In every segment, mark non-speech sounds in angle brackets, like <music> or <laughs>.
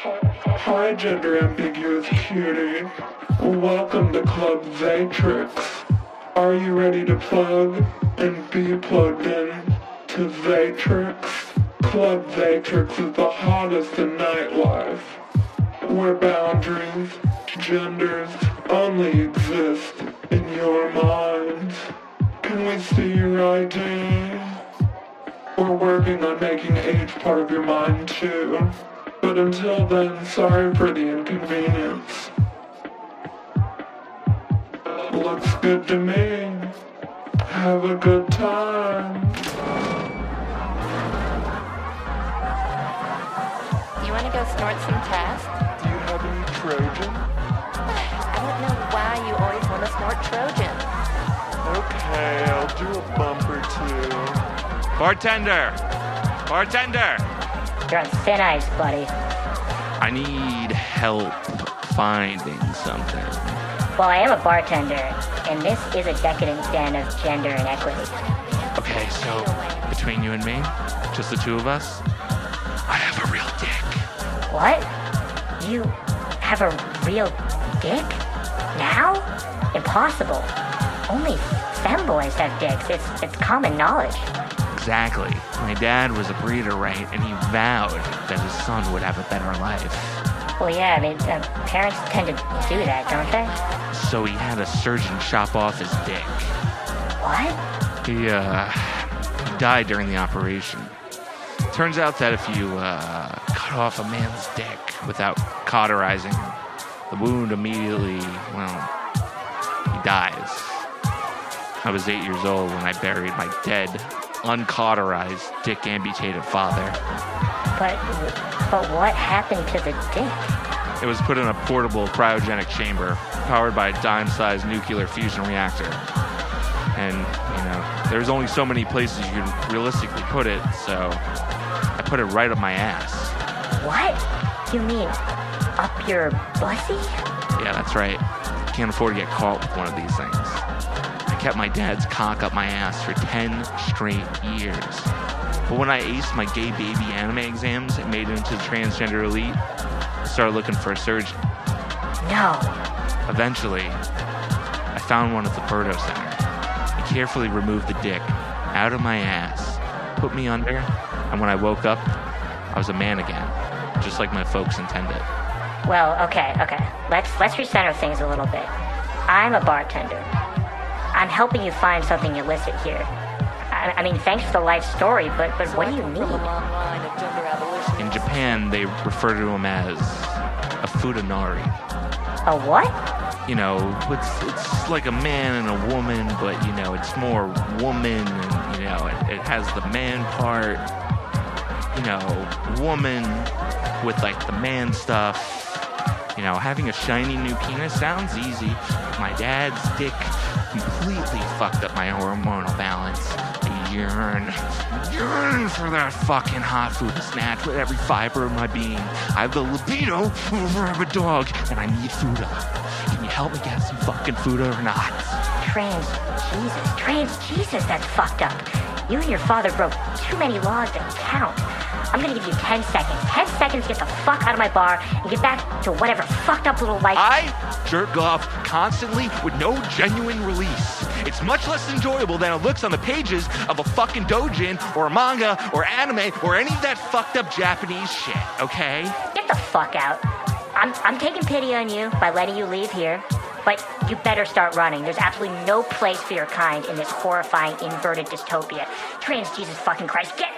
Hi, gender ambiguous cutie. Welcome to Club Vatrix. Are you ready to plug and be plugged in to Vatrix? Club Vatrix is the hottest in nightlife, where boundaries, genders only exist in your mind. Can we see your ID? We're working on making age part of your mind too. But until then, sorry for the inconvenience. Looks good to me. Have a good time. You want to go snort some test? Do you have any Trojan? I don't know why you always want to snort Trojan. Okay, I'll do a bump or two. Bartender! Bartender! You're on thin ice, buddy. I need help finding something. Well, I am a bartender, and this is a decadent den of gender inequity. Okay, so between you and me, just the two of us, I have a real dick. What? You have a real dick? Now? Impossible. Only femboys have dicks. It's it's common knowledge. Exactly. My dad was a breeder, right? And he vowed that his son would have a better life. Well, yeah, I mean, uh, parents tend to do that, don't they? So he had a surgeon chop off his dick. What? He, uh, died during the operation. Turns out that if you, uh, cut off a man's dick without cauterizing him, the wound immediately, well, he dies. I was eight years old when I buried my dead, uncauterized, dick amputated father. But but what happened to the dick? It was put in a portable cryogenic chamber powered by a dime sized nuclear fusion reactor. And, you know, there's only so many places you can realistically put it, so I put it right up my ass. What? You mean up your bussy? Yeah, that's right. Can't afford to get caught with one of these things. I kept my dad's cock up my ass for 10 straight years. But when I aced my gay baby anime exams and made it into the transgender elite, I started looking for a surgeon. No. Eventually, I found one at the Berto Center. He carefully removed the dick out of my ass, put me under, and when I woke up, I was a man again, just like my folks intended. Well, okay, okay. Let's let's recenter things a little bit. I'm a bartender. I'm helping you find something illicit here. I, I mean, thanks for the life story, but but what do you need? In Japan, they refer to him as a futanari. A what? You know, it's it's like a man and a woman, but you know, it's more woman, and you know, it, it has the man part. You know, woman with like the man stuff. You know, having a shiny new penis sounds easy. My dad's dick completely fucked up my hormonal balance. I yearn, yearn for that fucking hot food to snatch with every fiber of my being. I have the libido of a dog, and I need Fuda. Can you help me get some fucking Fuda or not? Trans Jesus. Trans Jesus, that's fucked up. You and your father broke too many laws to count. I'm gonna give you 10 seconds. 10 seconds to get the fuck out of my bar and get back to whatever fucked up little life. I jerk off constantly with no genuine release. It's much less enjoyable than it looks on the pages of a fucking dojin or a manga or anime or any of that fucked up Japanese shit, okay? Get the fuck out. I'm, I'm taking pity on you by letting you leave here, but you better start running. There's absolutely no place for your kind in this horrifying inverted dystopia. Trans Jesus fucking Christ, get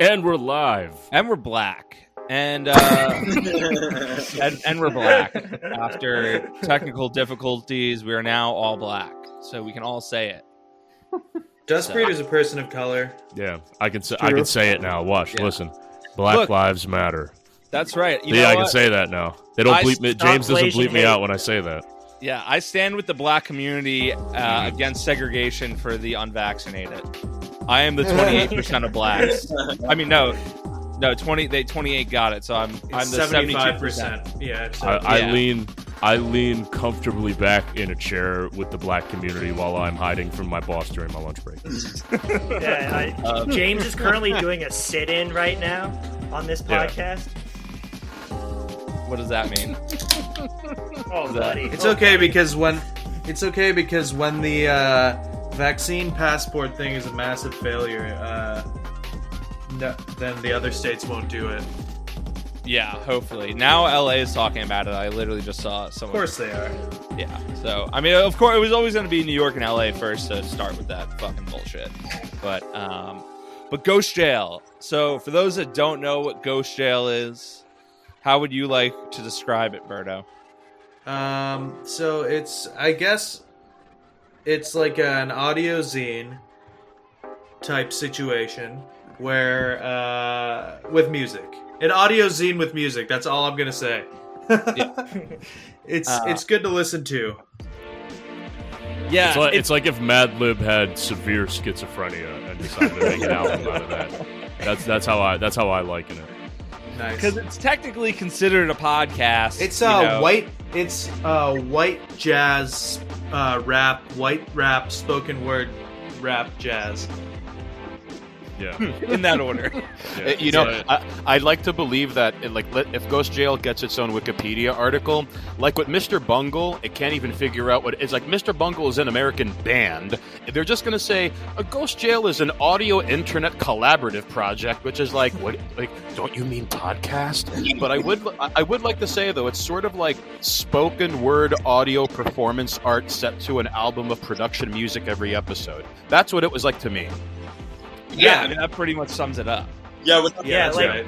And we're live. And we're black. and uh, <laughs> and, and we're black. After technical difficulties, we are now all black, so we can all say it. Dustbreed is a person of color. Yeah, I can say I can say it now. Watch, Yeah. listen. Black Look. lives matter. That's right. You yeah, know I can say that now. They don't I bleep me. James doesn't Asian bleep me hate. out when I say that. Yeah, I stand with the black community uh, against segregation for the unvaccinated. I am the <laughs> 28% of blacks. I mean, no, no, 20. They 28 got it, so I'm I'm the 75 72%. Yeah. I, I Yeah. lean I lean comfortably back in a chair with the black community while I'm hiding from my boss during my lunch break. Yeah, I, <laughs> James is currently doing a sit-in right now on this Yeah. Podcast. What does that mean? <laughs> Oh, buddy, It's Oh, okay buddy. because when it's okay because when the uh, vaccine passport thing is a massive failure, uh, no, then the other states won't do it. Yeah, hopefully. Now LA is talking about it. I literally just saw Of someone. course they are. Yeah. So I mean, of course, it was always going to be New York and LA first to start with that fucking bullshit. But um, but Ghost Jail. So for those that don't know what Ghost Jail is, how would you like to describe it, Berto? Um, so it's I guess it's like an audio zine type situation where uh, with music, an audio zine with music. That's all I'm gonna say. <laughs> it's Uh, it's good to listen to. Yeah, It's like, it's like if Madlib had severe schizophrenia and decided to make an album out of that. That's that's how I that's how I liken it. Nice. because it's technically considered a podcast. It's you uh know. white. It's uh white jazz, uh rap, white rap, spoken word, rap jazz. Yeah. <laughs> in that order. yeah. Uh, You know, So, I, I'd like to believe that, uh, like, let, if Ghost Jail gets its own Wikipedia article, like with Mr. Bungle, it can't even figure out what it's like. Mr. Bungle is an American band. They're just going to say a Ghost Jail is an audio internet collaborative project, which is like, what? Like, don't you mean podcast? But I would, I I would like to say though, it's sort of like spoken word audio performance art set to an album of production music every episode. That's what it was like to me. Yeah, I mean, that pretty much sums it up. Yeah, with, Yeah, that's like- right.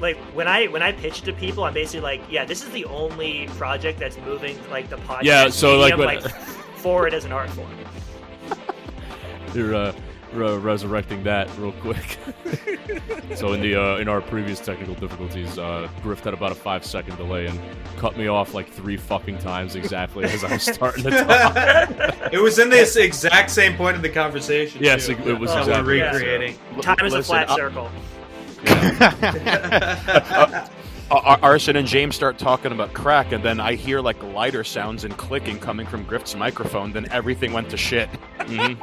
like when I when I pitch to people, I'm basically like, yeah, this is the only project that's moving like the podcast. Yeah, so, like, medium, when- <laughs> forward as an art form. You're uh, re- resurrecting that real quick. <laughs> so in the uh, in our previous technical difficulties, uh, Griff had about a five second delay and cut me off like three fucking times exactly as I was starting to <laughs> talk. it was in this exact same point of the conversation. Yes, too, it- it was that exactly we're that. recreating. Time is a flat I- circle. <laughs> uh, Arson and James start talking about crack, and then I hear like lighter sounds and clicking coming from Griff's microphone. Then everything went to shit. Mhm.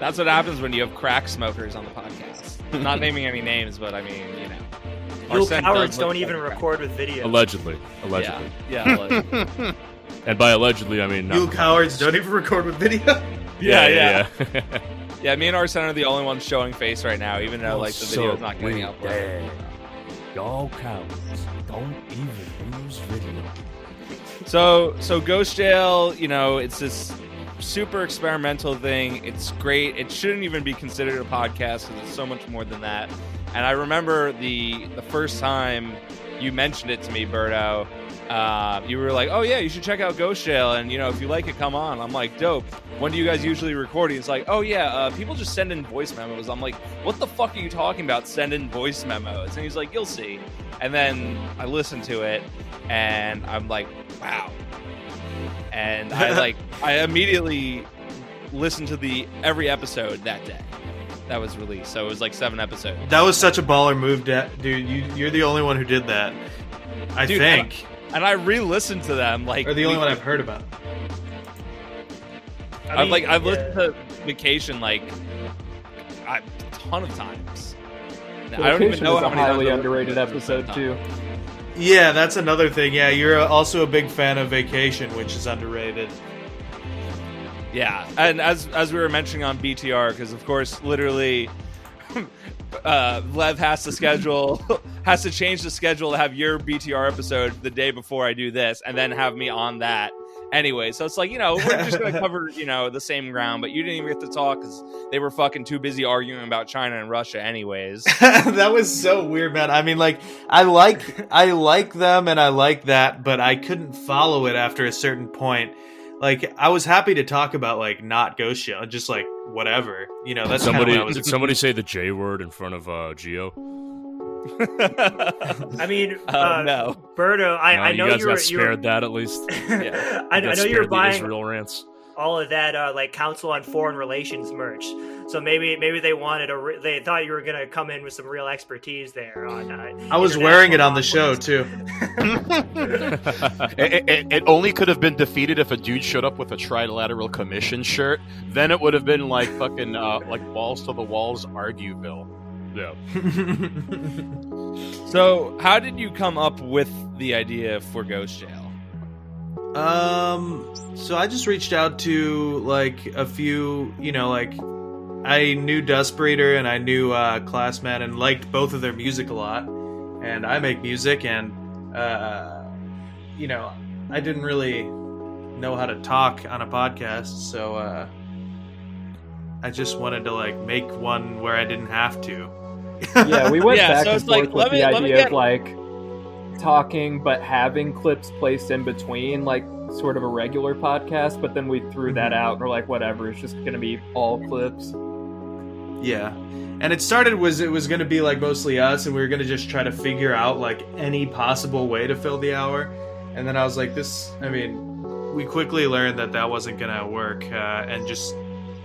That's what happens when you have crack smokers on the podcast. Not naming any names, but I mean, you know. Real Arsene cowards don't like even crack- record with video. allegedly, allegedly, Yeah, yeah, allegedly. <laughs> and by allegedly I mean not You cowards don't even record with video. yeah, yeah. yeah. yeah. Yeah, <laughs> me and Arsene are the only ones showing face right now, even though like the video is not getting uploaded. Y'all cowards don't even use video. So, so Ghost Jail, you know, it's this super experimental thing. It's great. It shouldn't even be considered a podcast because it's so much more than that. And I remember the the first time you mentioned it to me, Berto. Uh, you were like, "Oh yeah, you should check out Ghost Jail, and you know if you like it, come on." I'm like, "Dope." When do you guys usually record? It's like, "Oh yeah, uh, people just send in voice memos." I'm like, "What the fuck are you talking about? Send in voice memos?" And he's like, "You'll see." And then I listened to it, and I'm like, "Wow." And <laughs> I like, I immediately listened to the every episode that day that was released. So it was like seven episodes. That was such a baller move, dude. You, you're the only one who did that. I Dude, think, And I re-listened to them like or the only one. I've heard about. I I've like I've yeah. listened to Vacation like a ton of times. I don't even know is how a many times highly underrated listened episode at too. Yeah, that's another thing. Yeah, you're also a big fan of Vacation, which is underrated. Yeah, and as as we were mentioning on BTR, because of course, literally, <laughs> uh, Lev has to schedule <laughs> has to change the schedule to have your BTR episode the day before I do this, and then have me on that. Anyway, so it's like you know we're just gonna <laughs> cover you know the same ground, but you didn't even get to talk because they were fucking too busy arguing about China and Russia, anyways. <laughs> that was so weird, man. I mean, like, I like, I like them, and I like that, but I couldn't follow it after a certain point. Like, I was happy to talk about like not Ghost Jail, just like whatever, you know. That's somebody what I was. did somebody <laughs> say the J word in front of uh, Geo? <laughs> I mean, Uh, uh, no. Berto, I, No, I you know guys you were, got you were spared that at least. <laughs> Yeah. I, I You know you're were the buying Israel rants. all of that uh, like Council on Foreign Relations merch. So maybe maybe they wanted a re- they thought you were gonna come in with some real expertise there on. Uh, I was wearing it on the show too. <laughs> it, it, it only could have been defeated if a dude showed up with a trilateral commission shirt. Then it would have been like fucking uh, like balls to the walls Argueville. Yeah. <laughs> So, how did you come up with the idea for Ghost Jail? Um, so I just reached out to like a few, you know, like I knew Dust Breeder and I knew uh, Classman and liked both of their music a lot. And I make music, and uh, you know, I didn't really know how to talk on a podcast, so uh, I just wanted to like make one where I didn't have to. Yeah, we went Yeah, back so and it's like, forth with me- the me idea get- of like talking, but having clips placed in between, like sort of a regular podcast. But then we threw that Mm-hmm. out, and we're like, whatever, it's just gonna be all clips. Yeah. And it started was it was going to be like mostly us and we were going to just try to figure out like any possible way to fill the hour. And then I was like this I mean, we quickly learned that that wasn't going to work uh, and just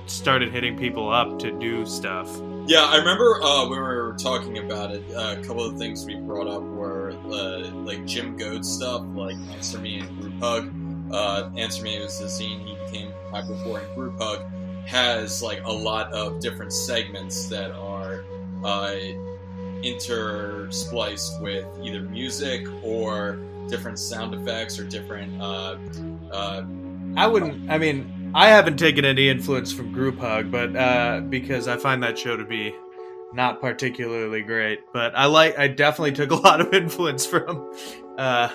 started hitting people up to do stuff. Yeah, I remember uh, when we were talking about it. Uh, a couple of things we brought up were uh, like Jim Goad stuff, like Answer Me and Group Hug. Uh, Answer Me was the zine he became popular for, and Group Hug has like a lot of different segments that are uh, interspliced with either music or different sound effects or different. Uh, I wouldn't I mean, I haven't taken any influence from Group Hug, but uh, because I find that show to be not particularly great, but I like I definitely took a <laughs> lot of influence from uh,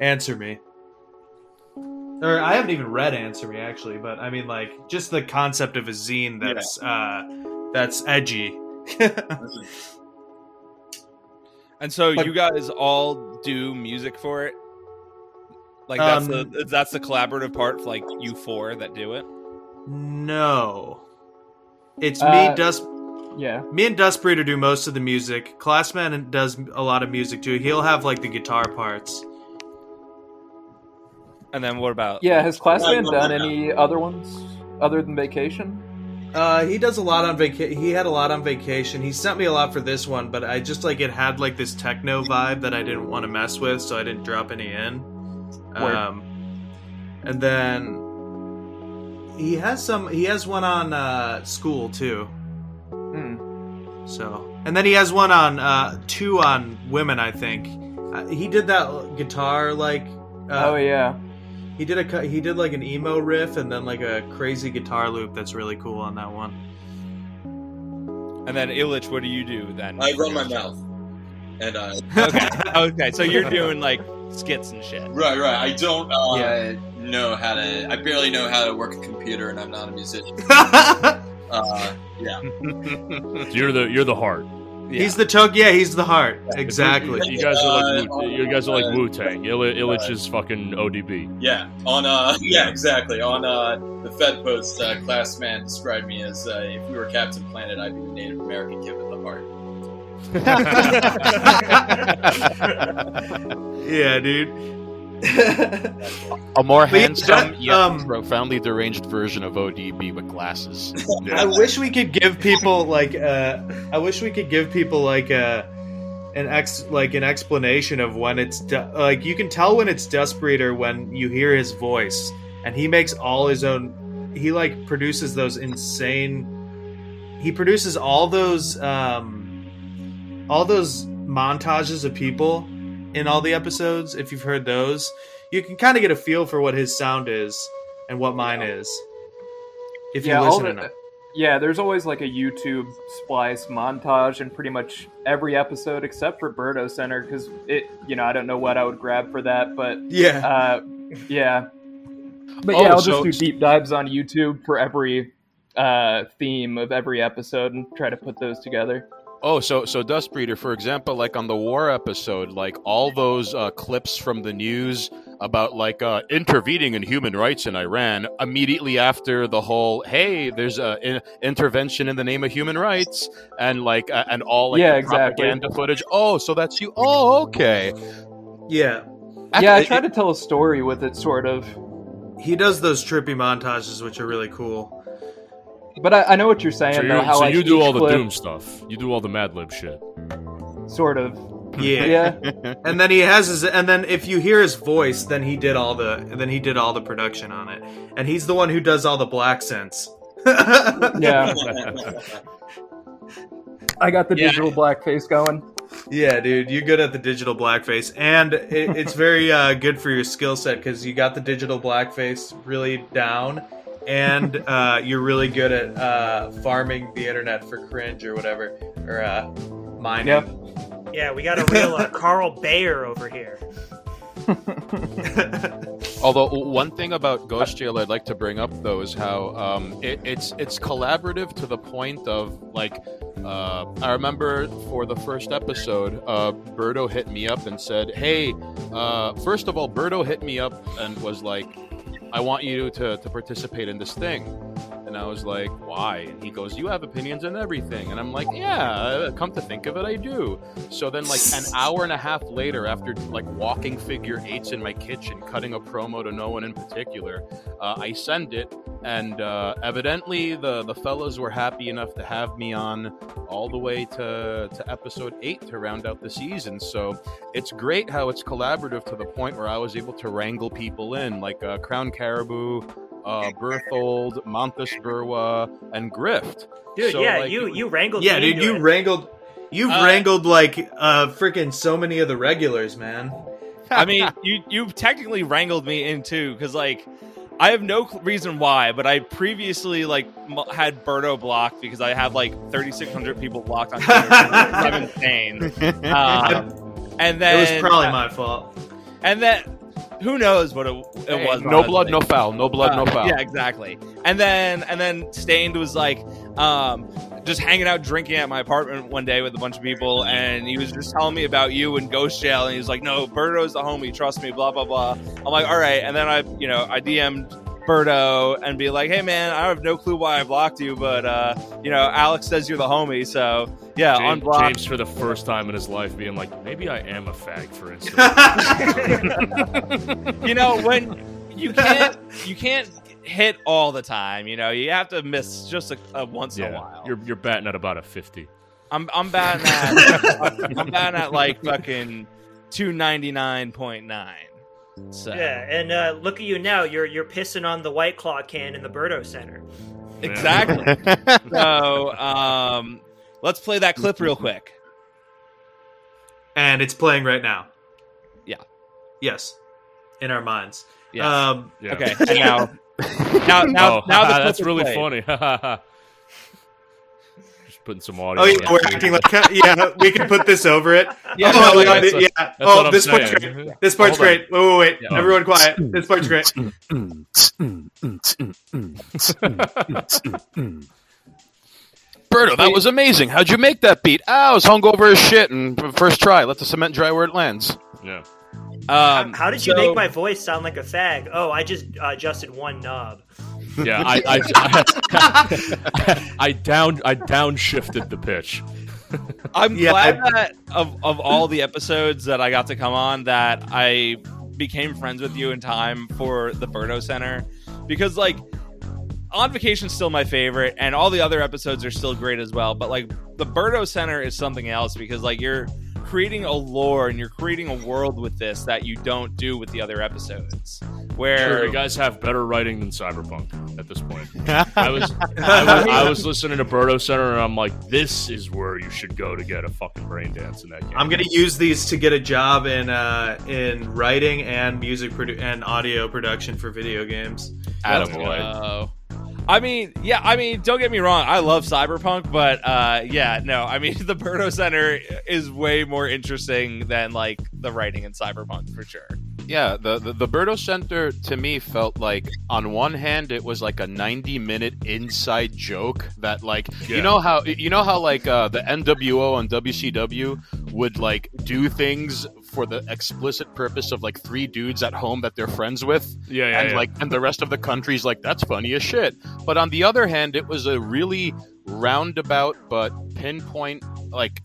Answer Me. Or I haven't even read Answer Me actually, but I mean like just the concept of a zine that's uh that's edgy. <laughs> And so But- you guys all do music for it? Like that's Um, the that's the collaborative part like you four that do it? no. It's Uh, me, Dust Yeah, me and Dust Breeder do most of the music. Classman does a lot of music too. He'll have like the guitar parts. And then what about yeah. Has Classman done no, no. any other ones other than Vacation? Uh, he does a lot on vacation. He had a lot on vacation. He sent me a lot for this one, but I just like it had like this techno vibe that I didn't want to mess with, so I didn't drop any in. Word. Um, and then he has some. He has one on uh, school too. Hmm. So, and then he has one on uh, two on women. I think uh, he did that guitar like. Uh, oh yeah. He did a he did like an emo riff and then like a crazy guitar loop that's really cool on that one. And then Illich, what do you do then? I run my mouth, and I. <laughs> okay. okay, so you're doing like skits and shit. right, right. I don't uh, Yeah. know how to. I barely know how to work a computer, and I'm not a musician. <laughs> Uh, yeah. <laughs> You're the you're the heart. He's the tug. Yeah, he's the heart. <laughs> Exactly. You guys are like Uh, Wu- you guys are like uh, Wu Tang. Illich, Illich is fucking ODB. Yeah, on uh, yeah, exactly. On uh, the Fed post, uh, class man described me as uh, if we were Captain Planet, I'd be the Native American kid with the heart. <laughs> yeah, dude. A more But handsome that, yet um, profoundly deranged version of ODB with glasses. <laughs> I wish we could give people like uh I wish we could give people like a an ex like an explanation of when it's du- like you can tell when it's Dust when you hear his voice and he makes all his own he like produces those insane he produces all those um all those montages of people in all the episodes if you've heard those you can kind of get a feel for what his sound is and what mine is. If you yeah, all listen the- enough. Yeah, there's always like a YouTube splice montage in pretty much every episode except for Berto Center because it, you know, I don't know what I would grab for that, but yeah. uh, yeah, But Oh, yeah, I'll so- just do deep dives on YouTube for every uh, theme of every episode and try to put those together. Oh, so so Dust Breeder, for example, like on the war episode, like all those uh, clips from the news about like uh, intervening in human rights in Iran immediately after the whole hey, there's a in- intervention in the name of human rights and like uh, and all like Yeah, the exactly. propaganda footage. Oh, so that's you. Oh, okay. Yeah. yeah, I Ac- try to tell a story with it, sort of. He does those trippy montages, which are really cool. But I, I know what you're saying, So, you're, How so like, you do each all the Doom stuff. You do all the Madlib shit. Sort of. <laughs> Yeah. Yeah. <laughs> and then he has his and then if you hear his voice, then he did all the then he did all the production on it. And he's the one who does all the black sense. <laughs> Yeah. I got the Yeah. digital blackface going. Yeah, dude, you're good at the digital blackface, and it, it's very uh, good for your skill set because you got the digital blackface really down, and uh, you're really good at uh, farming the internet for cringe or whatever, or uh, mining. Yep. Yeah, we got a real <laughs> uh, Carl Bayer over here. <laughs> Although one thing about Ghost Jail I'd like to bring up though is how um, it, it's it's collaborative to the point of like uh, I remember for the first episode, uh, Berto hit me up and said, "Hey, uh, first of all, Berto hit me up and was like, I want you to to participate in this thing." And I was like, why? And he goes, you have opinions on everything. And I'm like, yeah, come to think of it, I do. So then, like, an hour and a half later, after like walking figure eights in my kitchen, cutting a promo to no one in particular, uh, I send it. And uh, evidently, the, the fellas were happy enough to have me on all the way to, to episode eight to round out the season. So it's great how it's collaborative to the point where I was able to wrangle people in, like uh, Crown Caribou uh, Berthold, Montes Burwa, and Grift. Dude, So, yeah, like, you you wrangled Yeah, me dude, into you it. wrangled, you Uh, wrangled like uh, freaking so many of the regulars, man. I mean, <laughs> you you technically wrangled me in too, because like I have no cl- reason why, but I previously like m- had Berto blocked because I have like 3,600 people blocked on <laughs> Twitter. I'm insane. <laughs> Um, and then it was probably my fault. And then who knows what it, it Hey, was? no blood, no foul. No blood, no Uh, foul. Yeah, exactly. And then and then Stained was like um just hanging out drinking at my apartment one day with a bunch of people and he was just telling me about you and Ghost Jail and he was like, No, Berto's the homie, trust me, blah blah blah. I'm like, all right, and then I you know, I DM'd Berto and be like, Hey man, I have no clue why I blocked you, but uh, you know, Alex says you're the homie, so yeah, James, unblock James, for the first time in his life, being like, maybe I am a fag, for instance. <laughs> you know when you can't you can't hit all the time you know you have to miss just a, a once in a while you're you're batting at about a fifty. i'm i'm batting at <laughs> i'm batting at like fucking 299.9 so Yeah, and uh, look at you now. You're you're pissing on the White Claw can in the Berto Center. exactly <laughs> so um let's play that clip real quick and it's playing right now. Yeah. Yes. In our minds. Yes. Um, Yeah. okay <laughs> and now now now, oh, now the <laughs> clip that's is really played. funny. Just putting some audio. Oh yeah, we're acting like yeah. We can put this over it. <laughs> Yeah, oh, no, we got that's it, what- yeah. that's Oh, what I'm this part's saying. great. This part's Hold on. great. Wait, wait, wait. Yeah. Everyone, quiet. This part's great. <laughs> Berto, that was amazing. How'd you make that beat? Ah, I was hungover as shit and first try. Let the cement dry where it lands. Yeah. um How did you so- make my voice sound like a fag? Oh, I just uh, adjusted one knob. Yeah, <laughs> I I, I, <laughs> I down I downshifted the pitch. <laughs> I'm Yeah, glad I- that of, of all the episodes that I got to come on that I became friends with you in time for the Berto Center because like on vacation still my favorite and all the other episodes are still great as well but like the Berto Center is something else because like you're creating a lore and you're creating a world with this that you don't do with the other episodes where Sure, you guys have better writing than Cyberpunk at this point. <laughs> I was I was, I was listening to Berto Center and I'm like, this is where you should go to get a fucking brain dance in that game. I'm gonna use these to get a job in uh, in writing and music produ- and audio production for video games. Attaboy. I mean, yeah, I mean, don't get me wrong, I love Cyberpunk, but uh, yeah, no, I mean, <laughs> the Berto Center is way more interesting than like the writing in Cyberpunk for sure. Yeah, the, the the Berto Center to me felt like on one hand it was like a 90 minute inside joke that like Yeah. you know how you know how like uh, the NWO on WCW would like do things for the explicit purpose of like three dudes at home that they're friends with Yeah, yeah, and yeah. like and the rest of the country's like that's funny as shit. But on the other hand, it was a really roundabout but pinpoint like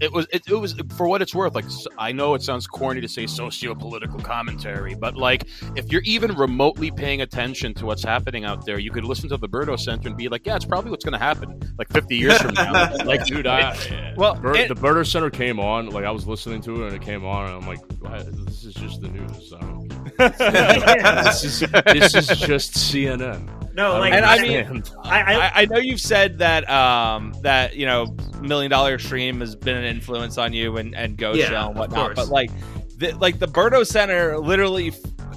it was it, it was for what it's worth like i know it sounds corny to say socio-political commentary but like if you're even remotely paying attention to what's happening out there you could listen to the berto center and be like yeah it's probably what's going to happen like 50 years from now <laughs> like, dude, I Well, Bir- it- the Berto Center came on. Like, I was listening to it, and it came on, and I'm like, "This is just the news. <laughs> <laughs> This is this is just CNN." No, like And I mean- I, I, I, I know you've said that um, that you know Million Dollar Extreme has been an influence on you and and Ghost Yeah, Jail and whatnot, but like the, like the Berto Center literally,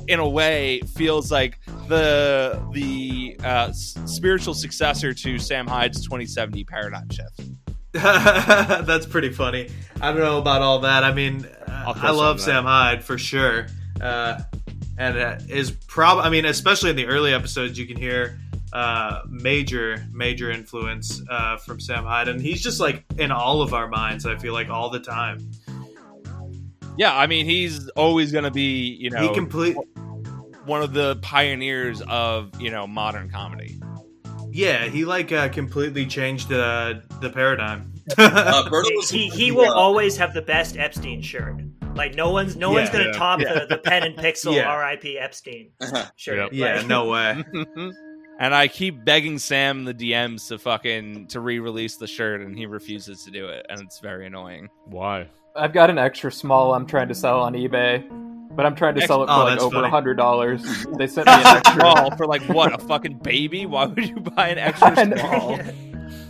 in a way, feels like the the uh, spiritual successor to Sam Hyde's 2070 paradigm shift. <laughs> That's pretty funny. I don't know about all that. I mean, uh, I'll I co-sign love. Sam Hyde for sure, uh, and uh, is prob. I mean, especially in the early episodes, you can hear uh, major, major influence uh, from Sam Hyde, and he's just like in all of our minds. I feel like all the time. Yeah, I mean he's always going to be you know he complete. one of the pioneers of you know modern comedy. Yeah, he like uh, completely changed uh, the paradigm. <laughs> Uh, Berto he, he will uh, always have the best Epstein shirt. Like no one's no one's gonna yeah. top Yeah. the, the pen and pixel Yeah. R.I.P. Epstein uh-huh. shirt. Yep. yeah, Like- no <laughs> way. <laughs> And I keep begging Sam the DMs to fucking to re-release the shirt, and he refuses to do it, and it's very annoying. Why? I've got an extra small I'm trying to sell on eBay, but I'm trying to sell it oh, for Oh, like over a hundred dollars. <laughs> They sent me an extra. Small for like what? A fucking baby? Why would you buy an extra small?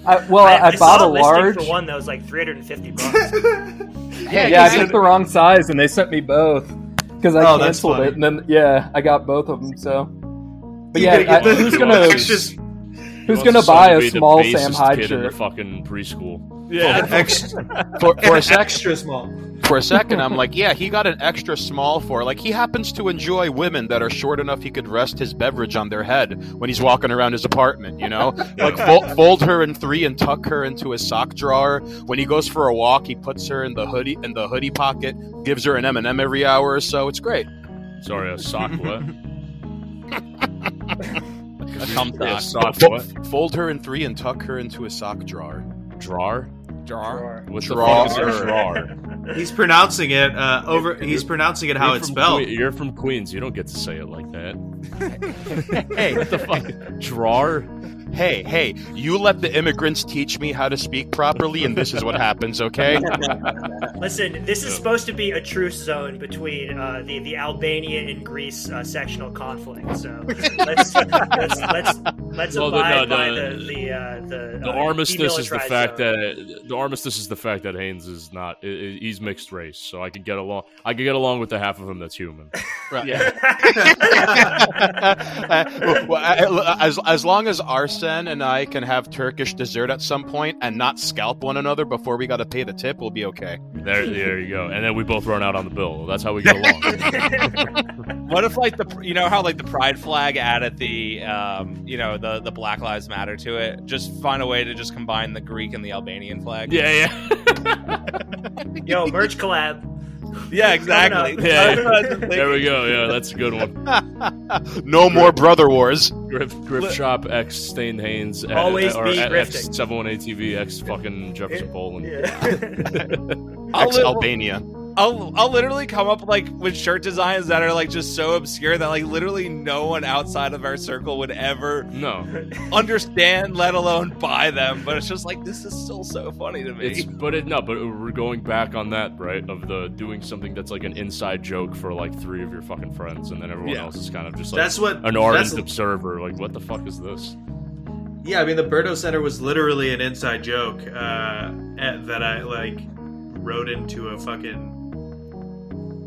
I, well, I, I, bought saw a listing large. for one that was like 350 bucks. <laughs> yeah, I picked the wrong size, and they sent me both because I Oh, that's canceled it, and then yeah, I got both of them. So, but You yeah, I- the- who's gonna extras- who's gonna buy a be the small basest Sam Hyde kid in the shirt? fucking preschool? Yeah. extra, for, for <laughs> a sec extra small. For a second i'm like yeah he got an extra small for like he happens to enjoy women that are short enough he could rest his beverage on their head when he's walking around his apartment you know <laughs> like fold, fold her in three and tuck her into his sock drawer when he goes for a walk he puts her in the hoodie in the hoodie pocket gives her an m&m every hour or so it's great Sorry, a sock <laughs> what? <laughs> A cum Yeah, sock. sock what? fold her in three and tuck her into a sock drawer Drawer? Jar. What the Drawer. fuck is drawer? He's pronouncing it uh, over. He's pronouncing it how You're it's spelled. Que- you're from Queens. You don't get to say it like that. <laughs> hey What the fuck? Drawer? hey hey you let the immigrants teach me how to speak properly and this is what happens okay <laughs> Listen, this is supposed to be a truce zone between uh, the the Albania and Greece uh, sectional conflict. So <laughs> let's let's let's, let's Well, the- abide no, by the- the the uh, the, The uh, armistice is the fact zone. that the armistice is the fact that Haynes is not. i- i- He's mixed race, so I could get along. I could get along with the half of him that's human. <laughs> Uh, <laughs> well, I- as, as long as Arsen and I can have Turkish dessert at some point and not scalp one another before we got to pay the tip, we'll be okay. There, there you go. And then we both run out on the bill. That's how we get along. <laughs> What if like the you know how like the pride flag added the um you know the the Black Lives Matter to it? Just find a way to just combine the Greek and the Albanian flag. yeah, yeah. <laughs> Yo, merch collab. Yeah, exactly. Yeah. That's what I was thinking. There we go. Yeah, that's a good one. <laughs> No more brother wars. Grip, Grift Shop X Stained Haynes. Always or be X grifting. seven one eight TV X fucking Jefferson Poland. <laughs> Yeah. I'll Ex li- Albania. I'll I'll literally come up like with shirt designs that are like just so obscure that like literally no one outside of our circle would ever No, understand, let alone buy them. But it's just like this is still so funny to me. it's but it no, but we're going back on that right of the doing something that's like an inside joke for like three of your fucking friends, and then everyone Yeah. else is kind of just like That's what. an ardent that's- observer. Like, what the fuck is this? Yeah, I mean the Berto Center was literally an inside joke uh, at- that I like wrote into a fucking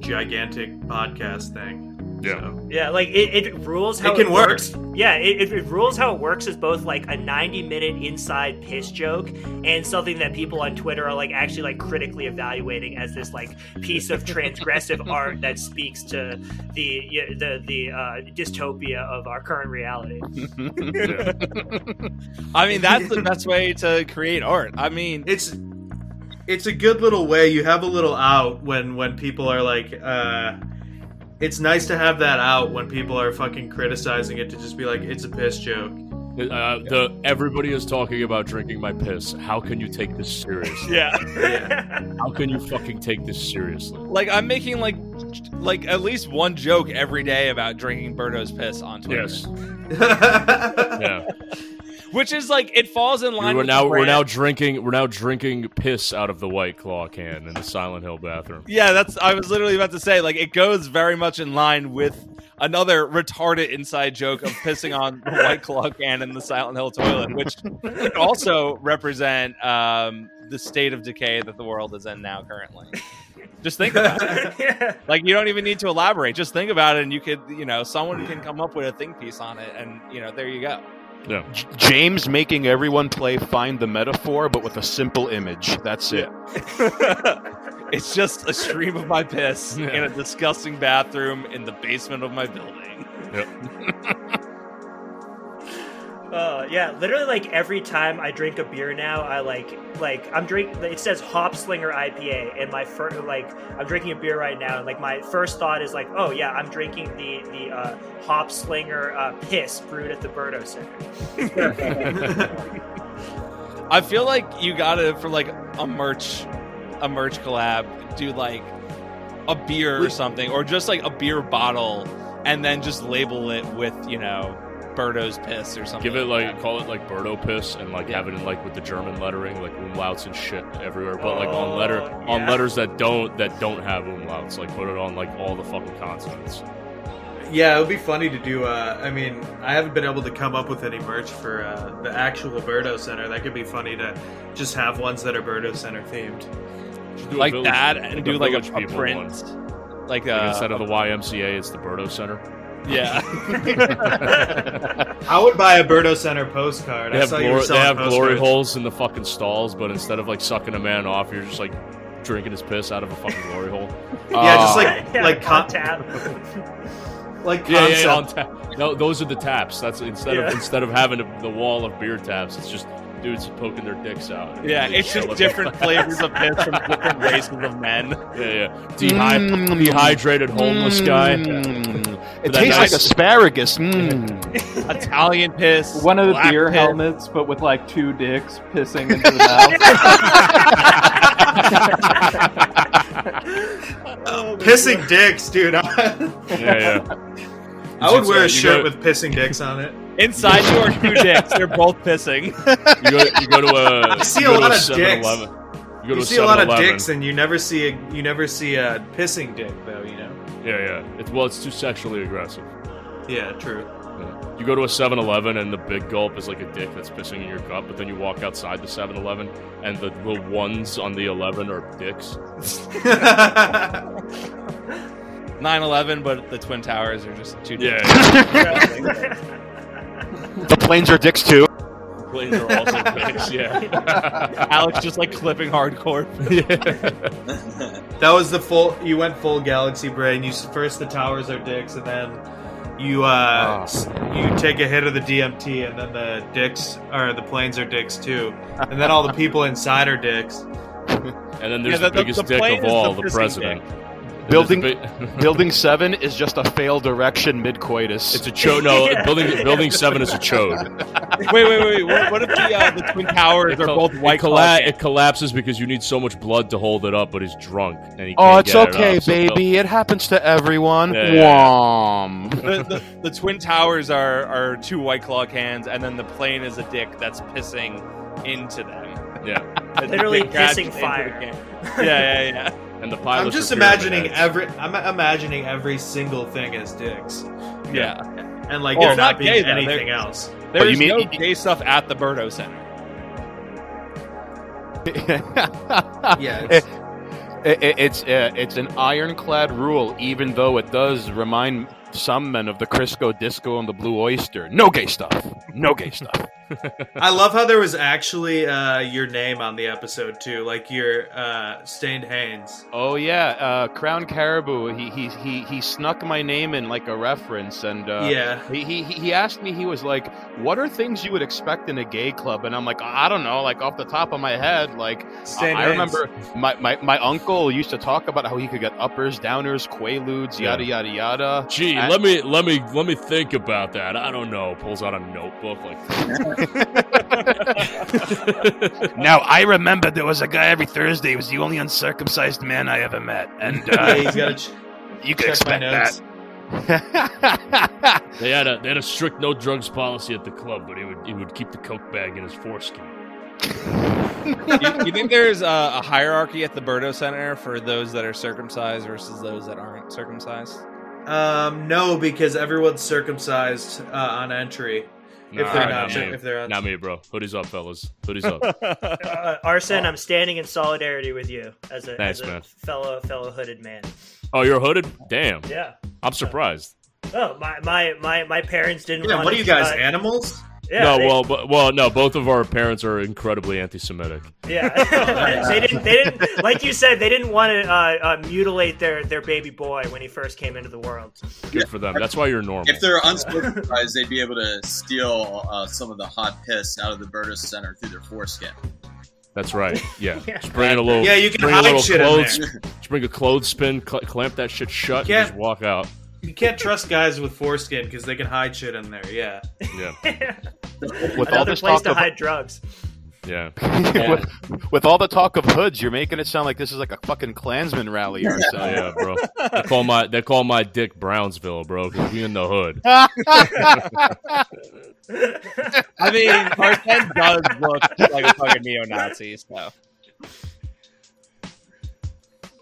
gigantic podcast thing. Yeah. So. Yeah, like it, it rules how It can work. works. Yeah, it, it, it rules how it works as both like a 90 minute inside piss joke and something that people on Twitter are like actually like critically evaluating as this like piece of transgressive <laughs> art that speaks to the the the uh, dystopia of our current reality. <laughs> <laughs> I mean, that's the best way to create art. I mean, it's it's a good little way. You have a little out when when people are like, uh, it's nice to have that out when people are fucking criticizing it to just be like, it's a piss joke. Uh, the everybody is talking about drinking my piss. How can you take this seriously? yeah. <laughs> How can you fucking take this seriously? like I'm making like like at least one joke every day about drinking Berto's piss on Twitter. Yes. <laughs> Yeah. Which is like it falls in line We're with now the we're now drinking we're now drinking piss out of the white claw can in the Silent Hill bathroom. Yeah, that's I was literally about to say like it goes very much in line with another retarded inside joke of pissing on the white claw can in the Silent Hill toilet, which could also represent um, the state of decay that the world is in now currently. Just think about it. <laughs> Like you don't even need to elaborate. Just think about it, and you could, you know, someone can come up with a think piece on it, and you know, there you go. Yeah. J- James making everyone play Find the Metaphor, but with a simple image. That's it. <laughs> it's just a stream of my piss in a disgusting bathroom in the basement of my building. <laughs> Uh, yeah, literally, like every time I drink a beer now, I like like I'm drink. It says Hop Slinger IPA, and my first like I'm drinking a beer right now, and like my first thought is like, oh yeah, I'm drinking the the uh, Hop Slinger uh, piss brewed at the Berto Center. <laughs> I feel like you gotta for like a merch, a merch collab, do like a beer or something, or just like a beer bottle, and then just label it with you know Berto's piss or something. Give it like call it like Berto piss and like have it in like with the German lettering, like umlauts and shit everywhere. But like on letter Oh, on letters that don't that don't have umlauts, like put it on like all the fucking consonants. Yeah, it would be funny to do. Uh, I mean, I haven't been able to come up with any merch for uh, the actual Berto Center. That could be funny to just have ones that are Berto Center themed. Just do a like village- that, and do like a, village a people print, one. like, Like, uh, instead of the YMCA, it's the Berto Center. Yeah. <laughs> I would buy a Berto Center postcard. They I have, saw you glory, they have glory holes in the fucking stalls, but instead of like sucking a man off, you're just like drinking his piss out of a fucking glory hole. Yeah, just Uh, like Yeah, like on con- tap. <laughs> like yeah, yeah, yeah, on tap. No, those are the taps. That's instead Yeah. of instead of having a, the wall of beer taps, it's just dudes poking their dicks out. Yeah, it's just different flavors of piss from different <laughs> races of men. Yeah, yeah. Dehy- dehydrated homeless guy. Mm. It tastes nice- like asparagus. Mm. <laughs> Italian piss. One of the beer piss. helmets, but with like two dicks pissing into the mouth. <laughs> pissing dicks, dude. I Yeah, yeah. would wear a shirt go- with pissing dicks on it. Inside you are two dicks. They're both pissing. <laughs> You go, you go to a. <laughs> You see go a to lot of 7-Eleven. You go to You a see a lot of dicks, and you never see a you never see a pissing dick, though. You know. Yeah, yeah. It's, well, it's too sexually aggressive. Yeah, true. Yeah. You go to a 7-Eleven and the big gulp is like a dick that's pissing in your cup, but then you walk outside the 7-Eleven and the little ones on the 11 are dicks. <laughs> 9/11, but the twin towers are just two Yeah, dicks. <laughs> The planes are dicks too. Planes are also <laughs> dicks, yeah. <laughs> Alex just like clipping hardcore. That was the full. You went full galaxy brain. You first the towers are dicks, and then you uh s- you take a hit of the DMT, and then the dicks or the planes are dicks too, and then all the people inside are dicks. And then there's Yeah, the, the- the- biggest the dick of is the all, the, president. dick. And Building there's <laughs> Building Seven is just a failed erection mid coitus. It's a chode. No, <laughs> building building seven is a chode. <laughs> Wait, wait, wait. What, what if the uh, the twin towers It, are col- both it, white colla- it collapses because you need so much blood to hold it up, but he's drunk and he oh, can't it's get it okay, up, so baby. It happens to everyone. Yeah, yeah, yeah. The, the, the twin towers are, are two white claw cans, and then the plane is a dick that's pissing into them. Yeah, Literally pissing fire. the. Yeah, yeah, yeah. And the pilots. I'm just are imagining heads. every. I'm imagining every single thing as dicks, Yeah. and like Well, there it's not not being gay, anything They're- else. There's you mean- no gay stuff at the Berto Center. <laughs> Yeah, It- it- it's uh, it's an ironclad rule, even though it does remind some men of the Crisco Disco and the Blue Oyster. No gay stuff. No gay stuff. <laughs> I love how there was actually uh, your name on the episode too, like your uh, stained Haynes. Oh yeah, uh, Crown Caribou. He, he he he snuck my name in like a reference, and uh, Yeah. he, he he asked me. He was like, "What are things you would expect in a gay club?" And I'm like, "I don't know." Like off the top of my head, like I, Stained I Haynes. remember my, my my uncle used to talk about how he could get uppers, downers, quaaludes, yada yada yada. Gee, And- let me let me let me think about that. I don't know. Pulls out a notebook like <laughs> <laughs> now I remember there was a guy every Thursday. He was the only uncircumcised man I ever met, and uh, yeah, he's got ch- you could my expect that. <laughs> they had a they had a strict no drugs policy at the club, but he would he would keep the coke bag in his foreskin. <laughs> you, you think there's a, a hierarchy at the Berto Center for those that are circumcised versus those that aren't circumcised? Um, no, because everyone's circumcised uh, on entry. If they're not not, me. if they're on, Not me, bro. Hoodies up, fellas. Hoodies up. <laughs> Uh, Arson, I'm standing in solidarity with you as a, Thanks, as a man. fellow fellow hooded man. oh, you're hooded? Damn. Yeah. I'm surprised. Oh, my my my, my parents didn't. Yeah, want what are you guys, uh, animals? Yeah, no, they- well, but, well, no. Both of our parents are incredibly anti-Semitic. Yeah, <laughs> they didn't. They didn't. Like you said, they didn't want to uh, uh, mutilate their their baby boy when he first came into the world. Good for them. That's why you're normal. If they're uncircumcised, they'd be able to steal uh, some of the hot piss out of the Berto Center through their foreskin. That's right. <laughs> Yeah. Yeah. Just bring in a little. Yeah, you can bring a little shit in clothes. there. Just bring a clothespin, cl- clamp that shit shut, You and just walk out. You can't trust guys with foreskin because they can hide shit in there. Yeah. Yeah. <laughs> With all Another this place talk to of hide drugs. <laughs> Yeah. with, with all the talk of hoods, you're making it sound like this is like a fucking Klansman rally or something. yeah, bro. <laughs> They call my they call my dick Brownsville, bro. 'cause we in the hood. I mean, Tarzan does look like a fucking neo-Nazi, so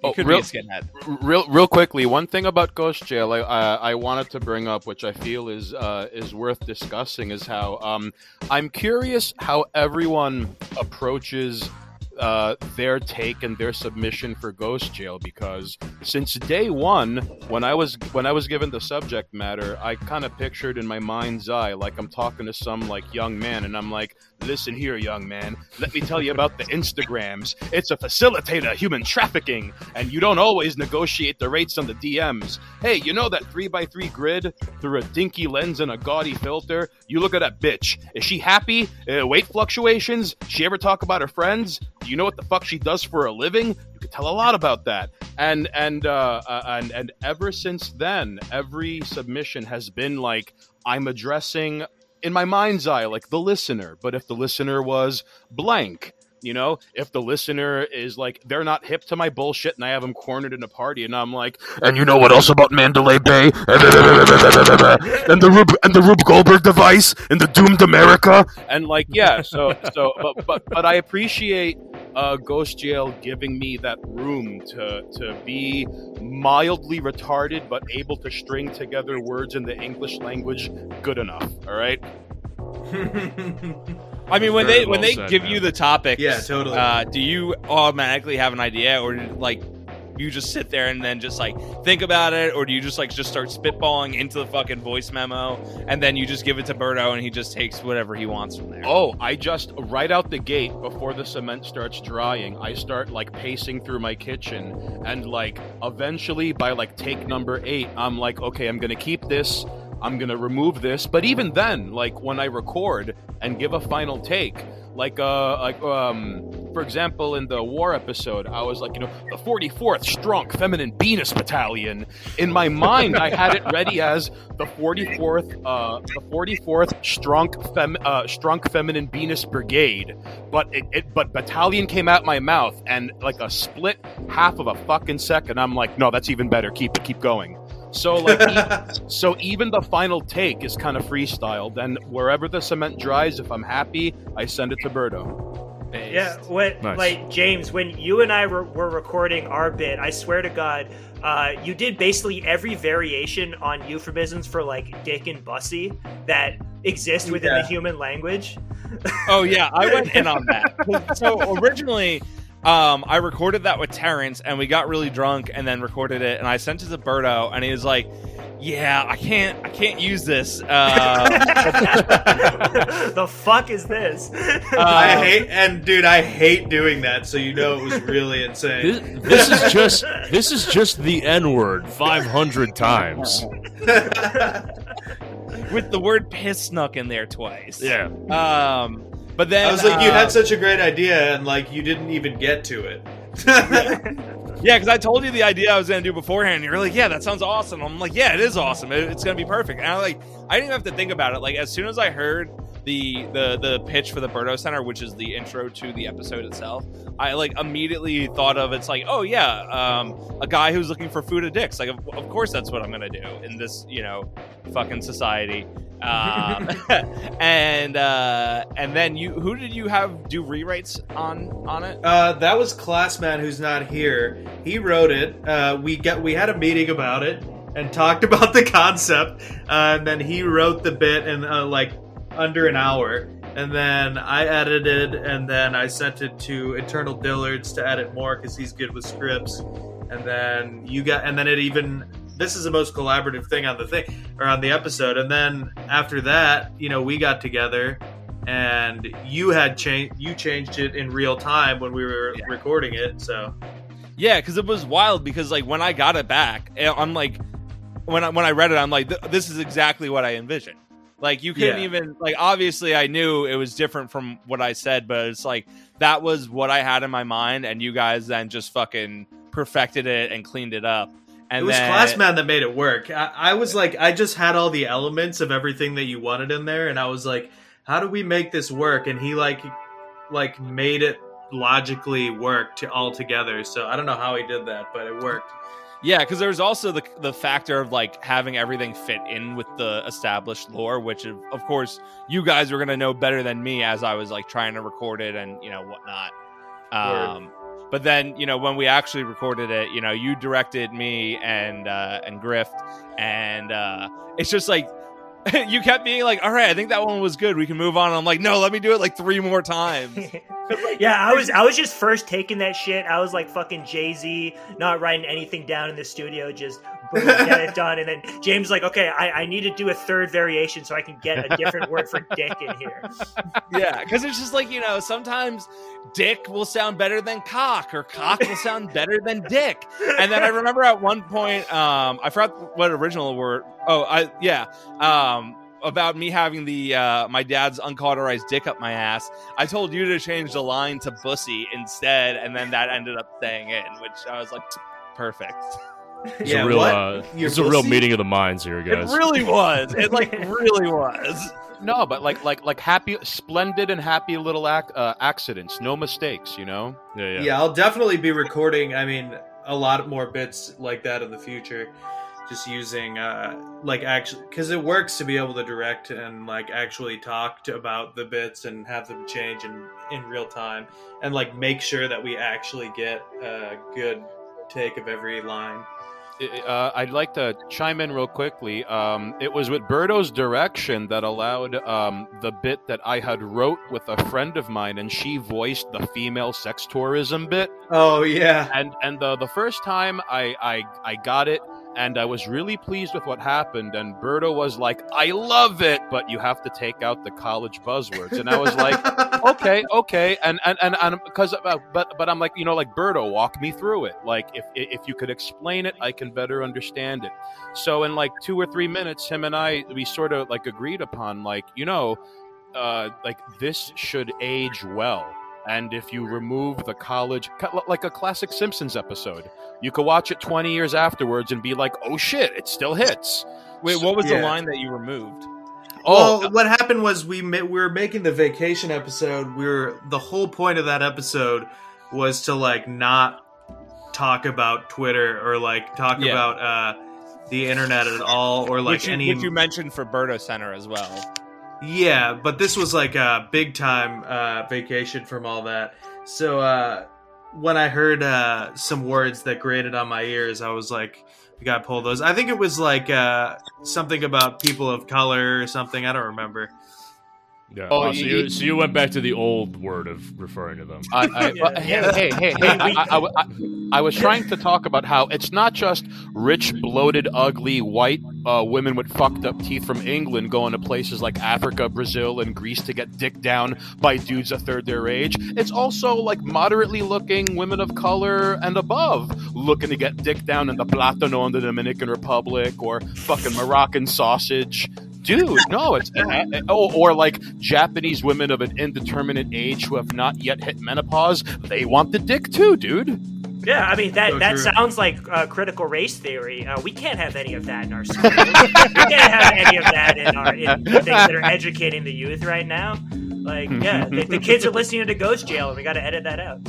Oh, could real, be a skinhead. real, real quickly, one thing about Ghost Jail I, I, I wanted to bring up, which I feel is uh, is worth discussing, is how um, I'm curious how everyone approaches uh, their take and their submission for Ghost Jail because since day one, when I was when I was given the subject matter, I kind of pictured in my mind's eye like I'm talking to some like young man, and I'm like, "Listen here, young man, let me tell you about the Instagrams. It's a facilitator of human trafficking, and you don't always negotiate the rates on the DMs. Hey, you know that three by three grid through a dinky lens and a gaudy filter? You look at that bitch. Is she happy? Uh, weight fluctuations? She ever talk about her friends? Do you know what the fuck she does for a living? You could tell a lot about that. And and uh, uh, and and ever since then, every submission has been like I'm addressing in my mind's eye like the listener. But if the listener was blank. You know, if the listener is like they're not hip to my bullshit and I have them cornered in a party and I'm like, and you know what else about Mandalay Bay <laughs> and the Rube and the Rube Goldberg device and the doomed America and like yeah, so so but but, but I appreciate uh, Ghost Jail giving me that room to to be mildly retarded but able to string together words in the English language good enough. All right. <laughs> I mean, when Very they when they said, give man. you the topics, Yeah, totally. Uh, do you automatically have an idea, or like you just sit there and then just like think about it, or do you just like just start spitballing into the fucking voice memo, and then you just give it to Berto and he just takes whatever he wants from there? Oh, I just right out the gate before the cement starts drying, I start like pacing through my kitchen and like eventually by like take number 8, I'm like, okay, I'm going to keep this. I'm going to remove this. But even then, like when I record and give a final take, like uh like um for example in the war episode i was like you know the 44th strong feminine venus battalion. In my mind i had it ready as the 44th uh the 44th strong fem uh strong feminine venus brigade. But it, it but battalion came out my mouth and like a split half of a fucking second i'm like no that's even better. Keep it keep going so like <laughs> so even the final take is kind of freestyled and wherever the cement dries if i'm happy i send it to berto Yeah, when Nice. like James, when you and I were, were recording our bit, I swear to God, uh, you did basically every variation on euphemisms for like dick and bussy that exist within Yeah. the human language. Oh yeah, I went in on that. <laughs> So originally, um, I recorded that with Terrence, and we got really drunk, and then recorded it, and I sent it to Berto, and he was like, yeah, I can't, I can't use this. Uh, <laughs> the fuck is this? I um, hate and dude, I hate doing that. So you know it was really insane. This, this is just this is just the N word 500 times. with the word piss snuck in there twice. Yeah. Um, but then I was like, you had um, such a great idea, and like you didn't even get to it. <laughs> Yeah, because I told you the idea I was going to do beforehand. And you're like, yeah, that sounds awesome. I'm like, yeah, it is awesome. It- it's going to be perfect. And I like, I didn't even have to think about it. Like, as soon as I heard the the the pitch for the Berto Center, which is the intro to the episode itself, I like immediately thought of it's like, oh yeah, um, a guy who's looking for food at dicks. Like, of, of course, that's what I'm going to do in this, you know, fucking society. Um, <laughs> and uh, and then you, who did you have do rewrites on on it? Uh, that was Classman, who's not here. He wrote it. Uh, we got we had a meeting about it and talked <laughs> about the concept, uh, and then he wrote the bit in uh, like under an hour. And then I edited, and then I sent it to Eternal Dillards to edit more because he's good with scripts. And then you got, and then it even this is the most collaborative thing on the thing or on the episode. And then after that, you know, we got together and you had changed you changed it in real time when we were recording it so Yeah, because it was wild. Because like when I got it back, eh, I'm like, when I when I read it, I'm like, this is exactly what I envisioned. Like you couldn't Yeah. even like obviously I knew it was different from what I said, but it's like that was what I had in my mind, and you guys then just fucking perfected it and cleaned it up. And it was then, classman that made it work. I, I was like i just had all the elements of everything that you wanted in there and i was like how do we make this work? And he like like made it logically work to all together. So i don't know how he did that but it worked. Yeah, because there's also the the factor of like having everything fit in with the established lore, which of, of course you guys were gonna know better than me as I was like trying to record it and you know whatnot. Um, but then you know when we actually recorded it, you know you directed me and uh, and Grift, and uh, it's just like. <laughs> you kept being like, "All right, I think that one was good. We can move on." I'm like, "No, let me do it like three more times." <laughs> yeah, I was I was just first taking that shit. I was like fucking Jay Z, not writing anything down in the studio, just boom, get it done. And then James like, okay, I, I need to do a third variation so I can get a different word for dick in here. yeah, because it's just like you know, sometimes dick will sound better than cock, or cock will sound better than dick. And then I remember at one point, um, I forgot what original word. Oh, I yeah, um, about me having the uh, my dad's uncauterized dick up my ass. I told you to change the line to bussy instead, and then that ended up staying in, which I was like, perfect. It's Yeah, a real, what? uh, Your it's a real meeting of the minds here, guys. It really was. It like <laughs> really was. No, but like like like happy, splendid, and happy little ac- uh, accidents. No mistakes, you know. yeah, yeah. yeah i'll definitely be recording i mean a lot more bits like that in the future just using uh like actually because it works to be able to direct and like actually talk to, about the bits and have them change in in real time and like make sure that we actually get a good take of every line I- Uh, I'd like to chime in real quickly. Um, it was with Berto's direction that allowed um, the bit that I had wrote with a friend of mine, and she voiced the female sex tourism bit. oh yeah And and the the first time I I I got it, and I was really pleased with what happened. And Berto was like, "I love it, but you have to take out the college buzzwords." And I was like, <laughs> okay, okay, and and and, and because uh, but but I'm like, you know, like Berto, walk me through it. Like if if you could explain it, I can better understand it. So in like two or three minutes, him and I we sort of like agreed upon like you know, uh, like this should age well. And if you remove the college, like a classic Simpsons episode, you could watch it 20 years afterwards and be like, oh shit, it still hits. Wait, what was the line that you removed? Oh, well, what happened was we ma- we were making the vacation episode. We were the whole point of that episode was to like not talk about Twitter or like talk Yeah. about uh, the internet at all or like which, you, any. which you mentioned for Berto Center as well. Yeah, but this was like a big time uh, vacation from all that. So uh, when I heard uh, some words that grated on my ears, I was like, "We gotta pull those." I think it was like uh, something about people of color or something. I don't remember. Yeah. Oh, Oh, so, you- you, so you went back to the old word of referring to them. I, I, <laughs> Yeah, hey, hey, hey, hey, I, I, I, I was trying to talk about how it's not just rich, bloated, ugly, white uh, women with fucked up teeth from England going to places like Africa, Brazil, and Greece to get dick down by dudes a third their age. It's also like moderately looking women of color and above looking to get dick down in the Plátano in the Dominican Republic or fucking Moroccan sausage. Dude, no, it's oh, or like Japanese women of an indeterminate age who have not yet hit menopause. They want the dick too, dude. Yeah, I mean that So that true. sounds like uh, critical race theory. Uh, we can't have any of that in our schools. we can't have any of that in our in the things that are educating the youth right now. Like, yeah, <laughs> the, the kids are listening to Ghost Jail, and we got to edit that out.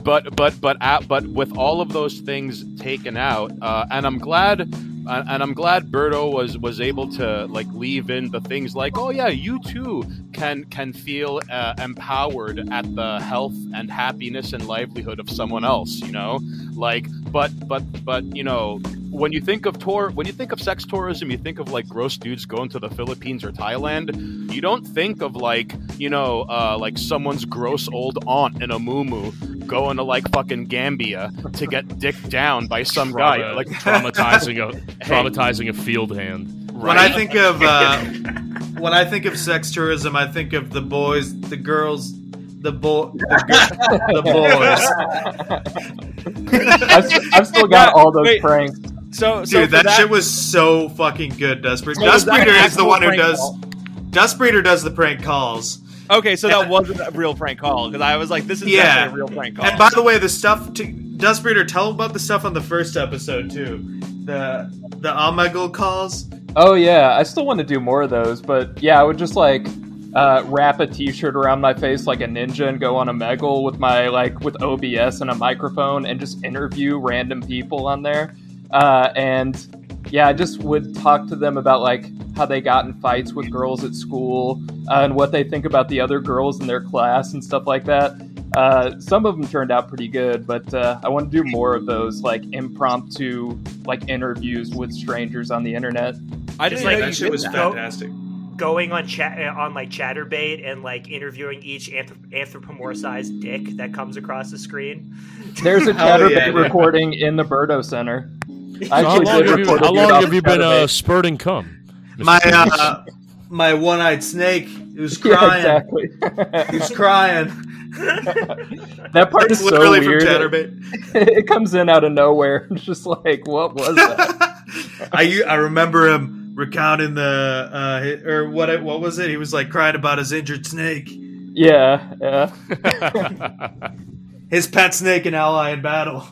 <laughs> but but but at, but with all of those things taken out, uh, and I'm glad, uh, and I'm glad Berto was was able to like leave in the things like, oh yeah, you too can can feel uh, empowered at the health and happiness and livelihood of someone else, you know, like, but but but you know. When you think of tour, when you think of sex tourism, you think of like gross dudes going to the Philippines or Thailand. You don't think of like you know, uh, like someone's gross old aunt in a moo going to like fucking Gambia to get dick down by some guy. Like <laughs> traumatizing a traumatizing a field hand. When I think of uh, <laughs> when I think of sex tourism, I think of the boys, the girls, the bo- the, the boys. I've, I've still got all those Wait. pranks. So, so Dude, for that, shit was so fucking good. Dustbreeder, So was that Dustbreeder is the one who does. call? Dustbreeder does the prank calls. Okay, so that wasn't a real prank call because I was like, this is Yeah. a real prank call. And by the way, the stuff to Dustbreeder, tell about the stuff on the first episode too. The the Omegle calls. Oh yeah, I still want to do more of those, but yeah, I would just like uh, wrap a T-shirt around my face like a ninja and go on Omegle with my like with OBS and a microphone and just interview random people on there. Uh, and yeah, I just would talk to them about like how they got in fights with girls at school uh, and what they think about the other girls in their class and stuff like that. Uh, some of them turned out pretty good, but uh, I want to do more of those like impromptu like interviews with strangers on the internet. I Just didn't like know That shit was that. fantastic. Going on chat on like Chaturbate and like interviewing each anthrop- anthropomorphized dick that comes across the screen. There's a <laughs> Hell Chaturbate yeah, dude. recording in the Berto Center. <laughs> I How long, have you, how long have you been uh, spurting cum? Mr. My uh, my one-eyed snake. It was <laughs> Yeah, crying. exactly. He was crying. <laughs> that part is It's so weird. from Chaturbate. it comes in out of nowhere. It's just like, what was that? I I remember him recounting the uh hi- or what what was it? He was like crying about his injured snake, yeah, yeah. his pet snake and ally in battle.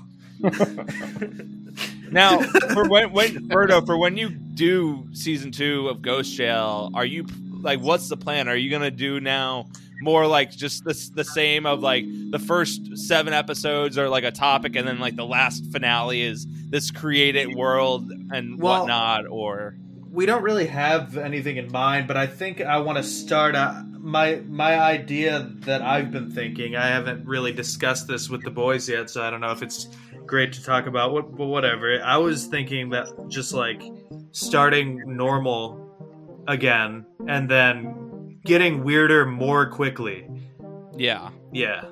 Now, <laughs> for when, when Berto, for when you do season two of Ghost Jail, are you like, what's the plan? Are you gonna do now more like just the the same of like the first seven episodes are like a topic, and then like the last finale is this created world and Well- whatnot, or we don't really have anything in mind, but I think I want to start a, my my idea that I've been thinking. I haven't really discussed this with the boys yet, so I don't know if it's great to talk about. What, but whatever. I was thinking that just like starting normal again, and then getting weirder more quickly. yeah. Yeah.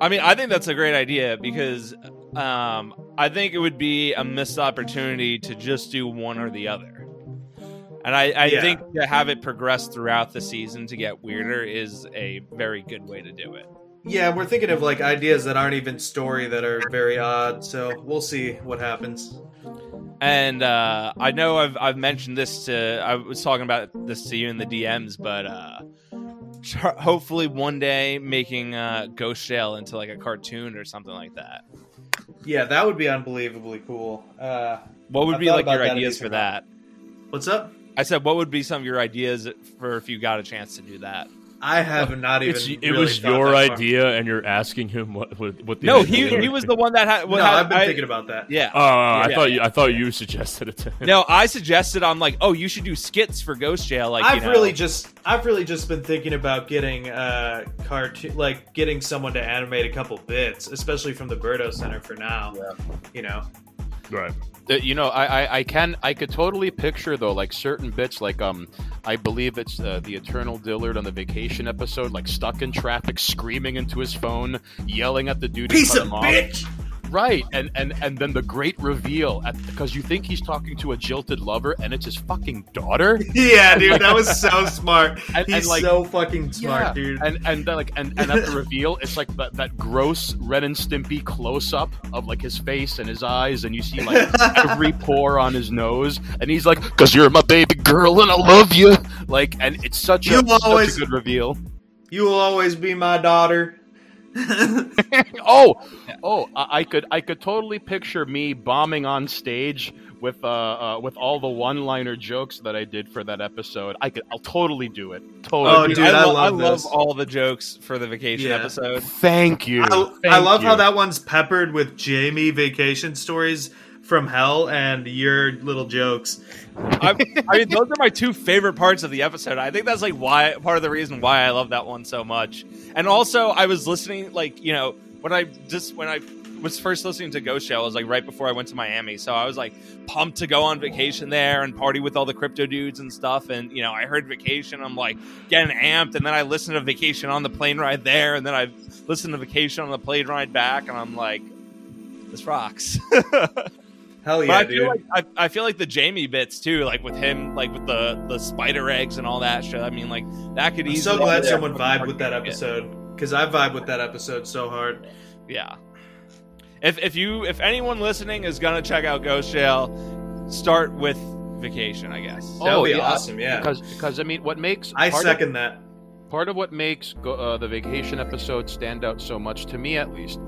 I mean, I think that's a great idea because um, I think it would be a missed opportunity to just do one or the other. And I, I Yeah. think to have it progress throughout the season to get weirder is a very good way to do it. Yeah, we're thinking of like ideas that aren't even story that are very odd. So we'll see what happens. And uh, I know I've, I've mentioned this to, I was talking about this to you in the DMs, but uh, hopefully one day making uh, Ghost Jail into like a cartoon or something like that. Yeah, that would be unbelievably cool. Uh, What would I've be like your ideas for that? what's up? I said, what would be some of your ideas for if you got a chance to do that? I have not even. It's, it really was your that far. idea, and you're asking him what what, what the No, he was. he was the one that had. No, had- I've been I- thinking about that. Yeah. Oh, I Yeah. thought you, I thought you <laughs> suggested it to him. No, I suggested. I'm like, oh, you should do skits for Ghost Jail. Like, I've you know. really just I've really just been thinking about getting uh cartoon like getting someone to animate a couple bits, especially from the Berto Center for now. Yeah. You know. Right. Uh, you know, I, I, I can I could totally picture though like certain bits like um I believe it's uh, the Eternal Dillard on the vacation episode like stuck in traffic screaming into his phone yelling at the dude who Piece of him off. Right, and and and then the great reveal at because you think he's talking to a jilted lover and it's his fucking daughter. <laughs> Yeah, dude, that was so <laughs> smart. And- He's and, like- so fucking smart, Yeah, dude. And and then, like and, and at the reveal, it's like that, that gross Ren and Stimpy close up of like his face and his eyes, and you see like <laughs> every pore on his nose, and he's like, "Cause you're my baby girl and I love you." Like, and it's such a, You such a good reveal. You will always be my daughter. <laughs> oh, oh, I, I could I could totally picture me bombing on stage with uh, uh with all the one-liner jokes that I did for that episode. I could I'll totally do it. Totally. Oh, dude, I lo- love this. all the jokes for the vacation Yeah. episode. Thank you. I, I Thank love how that one's peppered with Jamie vacation stories from hell and your little jokes. I, I mean, those are my two favorite parts of the episode. I think that's like why part of the reason why I love that one so much. And also, I was listening, like you know, when I just when I was first listening to Ghost Jail, it was like right before I went to Miami, so I was like pumped to go on vacation there and party with all the crypto dudes and stuff. And you know, I heard Vacation, I'm like getting amped, and then I listened to Vacation on the plane ride there, and then I listened to Vacation on the plane ride back, and I'm like, this rocks. <laughs> Hell But yeah, I dude. feel like I, I feel like the Jamie bits too, like with him, like with the the spider eggs and all that shit. I mean, like that could I'm easily. so glad someone vibed with that episode because I vibe with that episode so hard. Yeah. If if you if anyone listening is gonna check out Ghost Jail, start with Vacation, I guess. That would be awesome, yeah. Because because I mean, what makes I part of- second that. part of what makes go, uh, the vacation episode stand out so much to me at least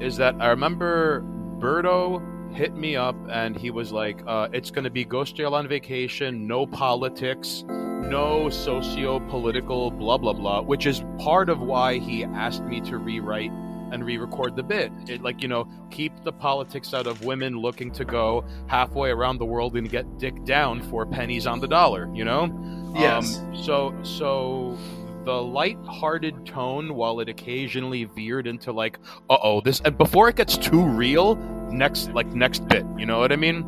is that i remember Berto hit me up and he was like uh, it's going to be ghost jail on vacation no politics no socio-political blah blah blah which is part of why he asked me to rewrite and re-record the bit it like you know keep the politics out of women looking to go halfway around the world and get dick down for pennies on the dollar you know Yes. um, so so the light-hearted tone, while it occasionally veered into like, "uh oh, this," and before it gets too real, next like next bit, you know what I mean?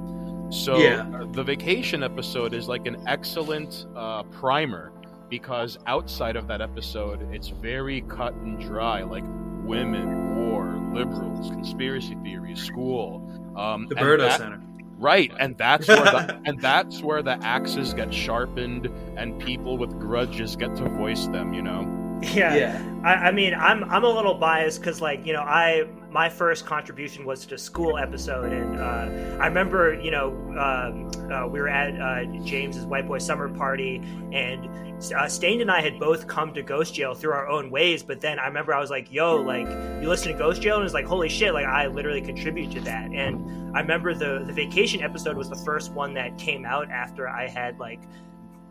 So Yeah. the vacation episode is like an excellent uh, primer because outside of that episode, it's very cut and dry, like women, war, liberals, conspiracy theories, school. Um, The and Berto Center. Right, and that's where the <laughs> and that's where the axes get sharpened and people with grudges get to voice them. You know. Yeah. Yeah. I, I mean, I'm I'm a little biased because, like, you know, I my first contribution was to school episode, and uh, I remember, you know, um, uh, we were at uh, James's white boy summer party, and uh, Stained and I had both come to Ghost Jail through our own ways. But then I remember I was like, "Yo, like, you listen to Ghost Jail?" And it's like, "Holy shit!" Like, I literally contribute to that. And I remember the the vacation episode was the first one that came out after I had like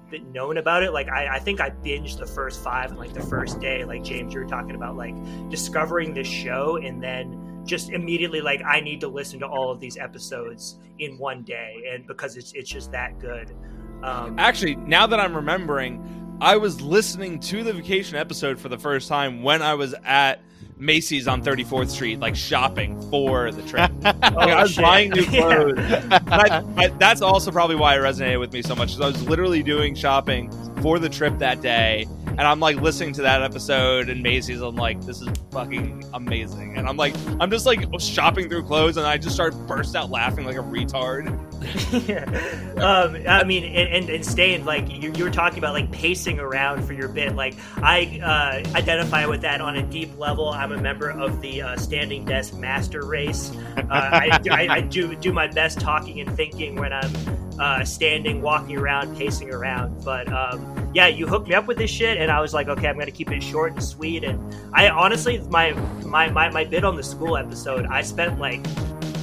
been known about it. Like I, I think I binged the first five like the first day. Like James, you were talking about like discovering this show and then just immediately like I need to listen to all of these episodes in one day, and because it's it's just that good. Um, Actually, now that I'm remembering, I was listening to the vacation episode for the first time when I was at Macy's on 34th Street, like shopping for the trip. <laughs> Oh, like, I was shit. buying new <laughs> Yeah. clothes. And I, I, that's also probably why it resonated with me so much. Is I was literally doing shopping for the trip that day, and I'm like listening to that episode and Macy's. I'm like, this is fucking amazing, and I'm like, I'm just like shopping through clothes, and I just start burst out laughing like a retard. <laughs> um, I mean, and, and, and staying like you, you were talking about like pacing around for your bit. Like I uh, identify with that on a deep level. I'm a member of the uh, standing desk master race. Uh, I, I, I do do my best talking and thinking when I'm uh, standing, walking around, pacing around. But um, yeah, you hooked me up with this shit, and I was like, okay, I'm gonna keep it short and sweet. And I honestly, my my my, my bit on the school episode, I spent like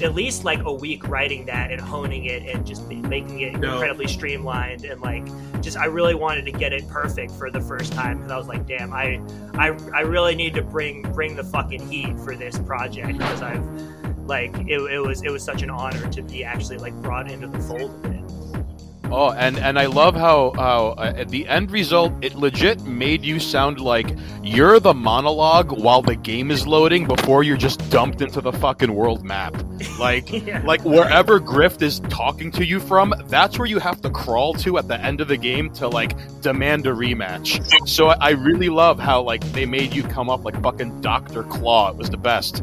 at least like a week writing that and honing it and just making it No. incredibly streamlined and like just I really wanted to get it perfect for the first time because I was like, damn, I, I I really need to bring bring the fucking heat for this project because I've like it, it was it was such an honor to be actually like brought into the fold of it. Oh, and and I love how how uh, at the end result it legit made you sound like you're the monologue while the game is loading before you're just dumped into the fucking world map. Like <laughs> Yeah. like wherever Grift is talking to you from, that's where you have to crawl to at the end of the game to like demand a rematch. So I I really love how like they made you come up like fucking Doctor Claw. It was the best.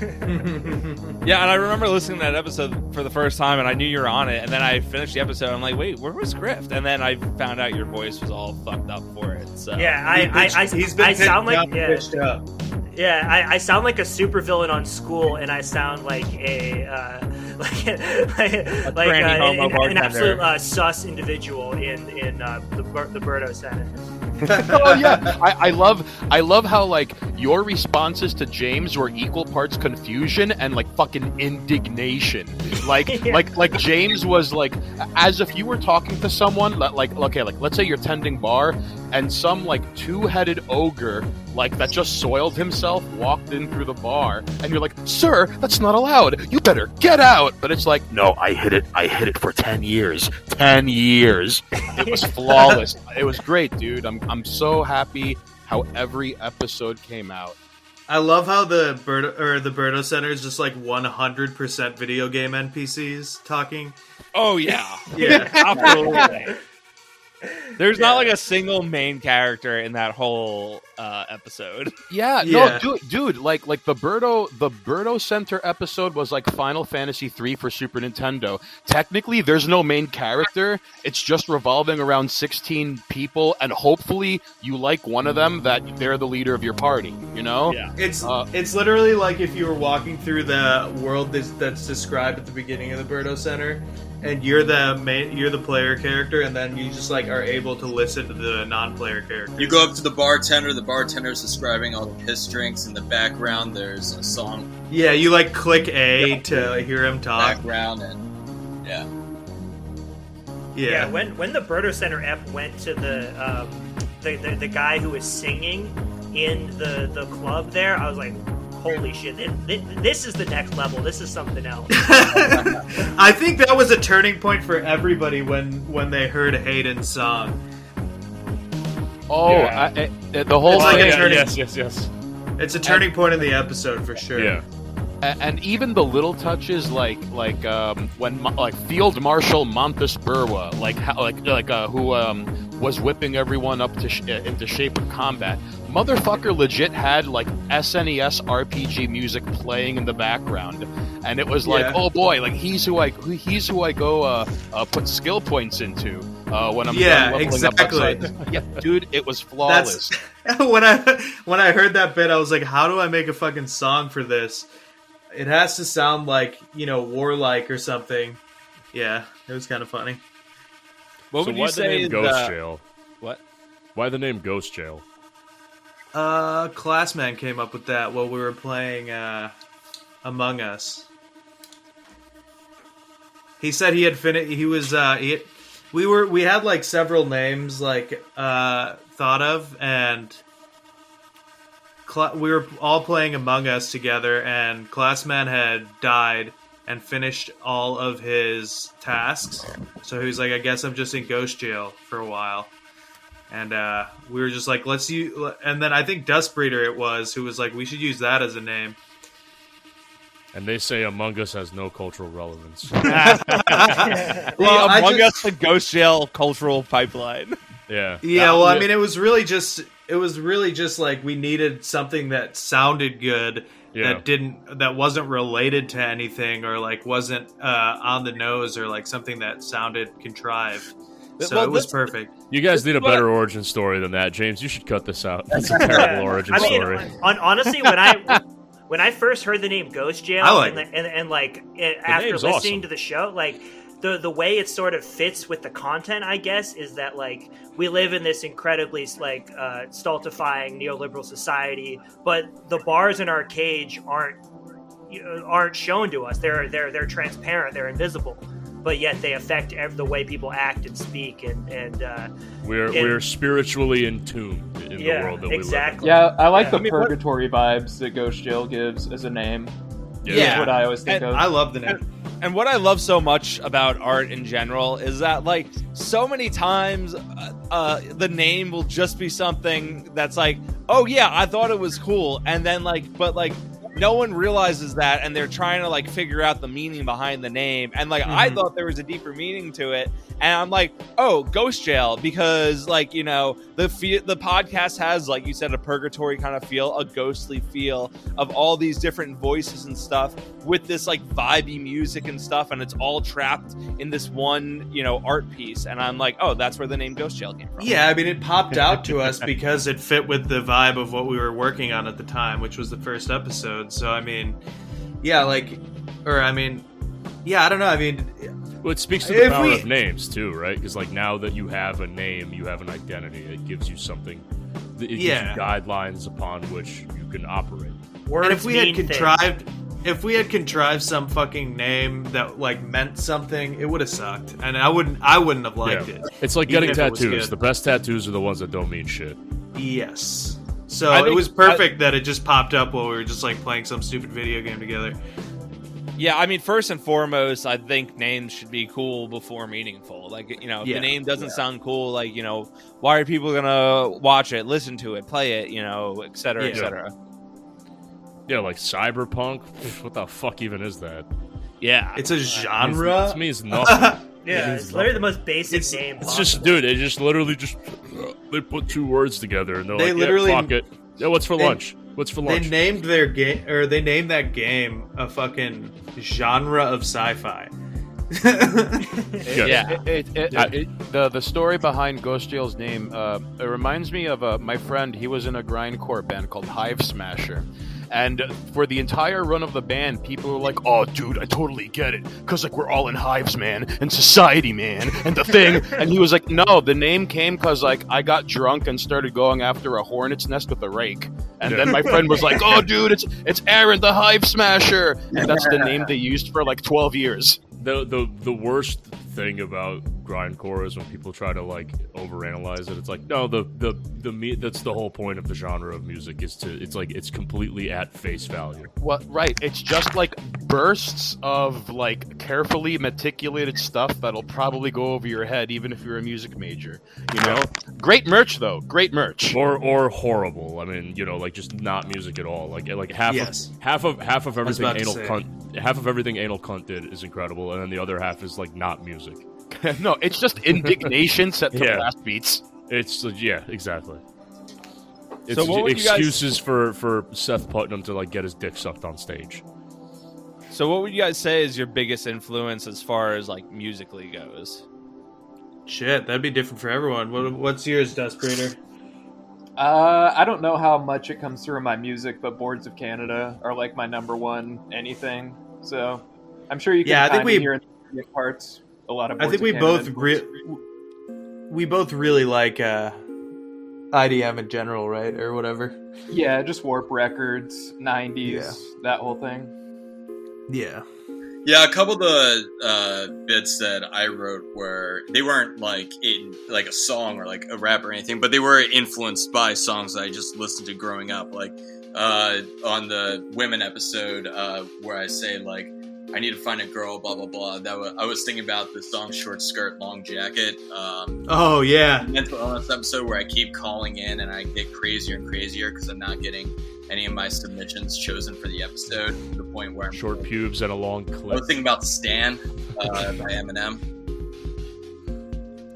<laughs> Yeah, and I remember listening to that episode for the first time, and I knew you were on it. And then I finished the episode. I'm like, wait, where was Grift? And then I found out your voice was all fucked up for it. So Yeah, I, I, I, he's been I sound like up, yeah, pitched up. yeah, I, I sound like a supervillain on school, and I sound like a uh, <laughs> like like, like uh, an, an absolute uh, sus individual in in uh, the Bur- the Berto Senate. <laughs> oh yeah, I, I love I love how like your responses to James were equal parts confusion and like fucking indignation. Like <laughs> Yeah. like like James was like as if you were talking to someone li- like okay like let's say you're tending bar and some like two-headed ogre like that just soiled himself walked in through the bar and you're like sir that's not allowed. You better get out. But it's like no i hid it i hid it for 10 years 10 years. It was <laughs> flawless. It was great dude. I'm, I'm so happy how every episode came out. I love how the Berto or the Berto Center is just like 100% video game NPCs talking. oh yeah, <laughs> Yeah. absolutely. There's not like a single main character in that whole uh, episode. Yeah, <laughs> Yeah. no, dude, dude, like like the Berto the Berto Center episode was like Final Fantasy three for Super Nintendo. Technically, there's no main character. It's just revolving around sixteen people, and hopefully, you like one of them that they're the leader of your party. You know? Yeah. It's Uh, it's literally like if you were walking through the world that's, that's described at the beginning of the Berto Center, and you're the main, you're the player character, and then you just like are able to listen to the non-player character. You go up to the bartender. The bartender's describing all the piss drinks. In the background, there's a song Yeah, you like click A to hear him talk. background, and yeah, Yeah, Yeah, when when the Berto Center ep went to the um, the, the the guy who was singing in the the club there, I was like, holy shit, this, this is the next level. This is something else. <laughs> <laughs> I think that was a turning point for everybody when when they heard Hayden's song. Oh, Yeah. I, I, the whole It's like thing. a yeah, turning- yes, yes, yes. It's a turning point in the episode for sure. Yeah. And even the little touches like like um, when like Field Marshal Montes Burwa like how, like like uh, who um, was whipping everyone up to sh- uh, into shape of combat. Motherfucker legit had like SNES RPG music playing in the background, and it was like, Yeah. oh boy, like he's who I he's who I go uh, uh, put skill points into uh, when I'm Yeah, done leveling exactly. up. outside. <laughs> yeah, dude, it was flawless. That's <laughs> when I when I heard that bit, I was like, "How do I make a fucking song for this? It has to sound like you know warlike or something." Yeah, it was kind of funny. What so would why you the say? name Ghost the- Jail? What? Why the name Ghost Jail? Uh, Classman came up with that while we were playing uh, Among Us. He said he had finished. He was. Uh, he had- we were. We had like several names like uh, thought of, and Cla- we were all playing Among Us together, and Classman had died and finished all of his tasks. So he was like, "I guess I'm just in ghost jail for a while." And uh, we were just like, let's use. And then I think Dustbreeder it was who was like, we should use that as a name. And they say Among Us has no cultural relevance. <laughs> <laughs> Well, I Among just- Us the Ghost Jail cultural pipeline. yeah. Yeah, well, I mean, it was really just it was really just like we needed something that sounded good. Yeah. That didn't, that wasn't related to anything, or like wasn't uh, on the nose, or like something that sounded contrived. So Well, it was perfect. You guys need a what- better origin story than that, James. You should cut this out. <laughs> That's a terrible origin I mean, story. on, honestly, when I when I first heard the name Ghost Jail, like and, and, and like it, after listening awesome. to the show, like the the way it sort of fits with the content, I guess, is that like we live in this incredibly like uh, stultifying neoliberal society, but the bars in our cage aren't you know, aren't shown to us. They're they're they're transparent. They're invisible. But yet they affect ev- the way people act and speak, and and uh, We're it- we're spiritually entombed in Yeah, the world that we live. exactly. Yeah, I like Yeah. the I mean, what- purgatory vibes that Ghost Jail gives as a name. live in. Yeah. what I always think And of. I love the name. And what I love so much about art in general is that, like, so many times uh, uh, the name will just be something that's like, oh, yeah, I thought it was cool. And then, like, but, like, no one realizes that and they're trying to, like, figure out the meaning behind the name. And, like, I Mhm. thought there was a deeper meaning to it. And I'm like, oh, Ghost Jail, because, like, you know, the fe- the podcast has, like you said, a purgatory kind of feel, a ghostly feel of all these different voices and stuff with this like vibey music and stuff, and it's all trapped in this one, you know, art piece. And I'm like, oh, that's where the name Ghost Jail came from. Yeah, I mean, it popped <laughs> out to us because it fit with the vibe of what we were working on at the time, which was the first episode. So, I mean, yeah, like, or I mean, yeah, I don't know. I mean, Well, it speaks to the If power we- of names too, right? Because like now that you have a name, you have an identity. It gives you something. It gives Yeah. you guidelines upon which you can operate. Words and if we had contrived, things. Contrived, if we had contrived some fucking name that like meant something, it would have sucked, and I wouldn't, I wouldn't have liked Yeah. it. It's like getting if it was tattoos. good. The best tattoos are the ones that don't mean shit. Yes. So I it think- was perfect that it just popped up while we were just like playing some stupid video game together. Yeah, I mean, first and foremost, I think names should be cool before meaningful. Like, you know, if Yeah. the name doesn't sound cool, like, you know, why are people gonna watch it, listen to it, play it, you know, et cetera, et cetera. Yeah, like cyberpunk. What the fuck even is that? Yeah, It's a genre. It means <laughs> nothing. Yeah, It it's means literally the most basic It's- name. It's possible. just, dude. They just literally just they put two words together and they're They like, literally- yeah, fuck it. Yeah, what's for they- lunch? What's for lunch? They named their game, or they named that game a fucking genre of sci-fi. <laughs> Yeah. It, it, it, Yeah. it- the the story behind Ghost Jail's name uh, it reminds me of uh, my friend. He was in a grindcore band called Hive Smasher, and for the entire run of the band, people were like, "Oh, dude, I totally get it, cause like we're all in hives, man, and society, man, and the thing." <laughs> and he was like, "No, the name came cause like I got drunk and started going after a hornet's nest with a rake." And then my friend was like, "Oh, dude, it's it's Aaron the Hive Smasher," and that's the name they used for like twelve years. The the the worst thing about grindcore is when people try to like overanalyze it. It's like no, the the the me that's the whole point of the genre of music is to it's like it's completely at face value. Well, right. It's just like bursts of like carefully meticulated stuff that'll probably go over your head, even if you're a music major. You know, great merch though. Great merch. Or or horrible. I mean, you know, like just not music at all. Like like half Yes. of half of half of everything anal cunt half of everything anal cunt did is incredible, and then the other half is like not music. <laughs> no, it's just indignation set to Yeah. blast beats. It's uh, yeah, exactly. It's So what guys- excuses for for Seth Putnam to like get his dick sucked on stage. So, what would you guys say is your biggest influence as far as like musically goes? Shit, that'd be different for everyone. What, what's yours, Dust Breeder? Uh, I don't know how much it comes through in my music, but Boards of Canada are like my number one anything. So I'm sure you can Yeah, I think we- hear in the parts a lot of. I think we both re- we both really like uh, IDM in general, right, or whatever. yeah, just Warp Records, '90s, that whole thing. Yeah. Yeah, a couple of the uh, bits that I wrote were they weren't like in like a song or like a rap or anything, but they were influenced by songs that I just listened to growing up. Like uh, on the women episode uh, where I say like I need to find a girl, blah blah blah. That was, I was thinking about the song "Short Skirt, Long Jacket." Um, Oh yeah. mental illness episode where I keep calling in and I get crazier and crazier because I'm not getting any of my submissions chosen for the episode to the point where I'm Short pubes and a long I was clip. thinking about Stan uh, by Eminem.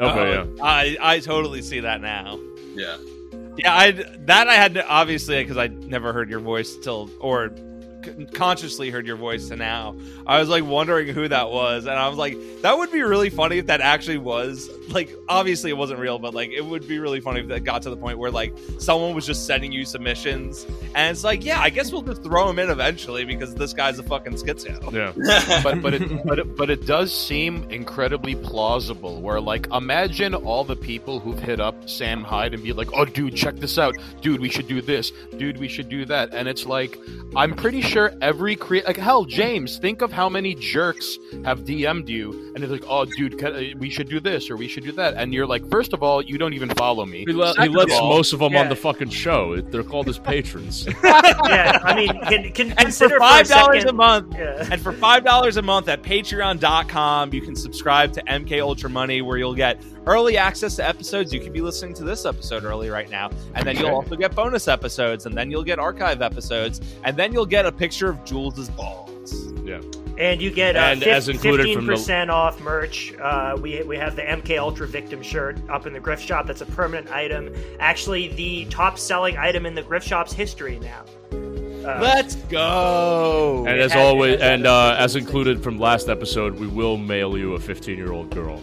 Okay, Uh, yeah. I I totally see that now. Yeah. Yeah, I that I had to, obviously because I never heard your voice till or c- consciously heard your voice to now. I was like wondering who that was, and I was like, that would be really funny if that actually was like. Obviously, it wasn't real, but like it would be really funny if that got to the point where like someone was just sending you submissions, and it's like, yeah, I guess we'll just throw him in eventually because this guy's a fucking schizo. Yeah. <laughs> but but it, but it, but it does seem incredibly plausible. Where like, imagine all the people who've hit up Sam Hyde and be like, "Oh, dude, check this out, dude, we should do this, dude, we should do that," and it's like, I'm pretty sure every create like hell, James. Think of how many jerks have DM'd you, and it's like, oh, dude, can, we should do this or we should do that, and you're like, first of all, you don't even follow me. He, le- he lets all- most of them yeah. on the fucking show. They're called his patrons. <laughs> yeah, I mean, can, can And for consider five for a dollars a second- month, Yeah. and for five dollars a month at Patreon.com, you can subscribe to MK Ultra Money, where you'll get early access to episodes. You could be listening to this episode early right now, and then you'll also get bonus episodes, and then you'll get archive episodes, and then you'll get a picture of Jules's balls. yeah. And you get uh, And as included from the- fifteen percent off merch. Uh, we we have the MK Ultra Victim shirt up in the Grift Shop. That's a permanent item. Actually, the top selling item in the Grift Shop's history now. Uh, Let's go. And as always, and uh, as included from last episode, we will mail you a 15 year old girl.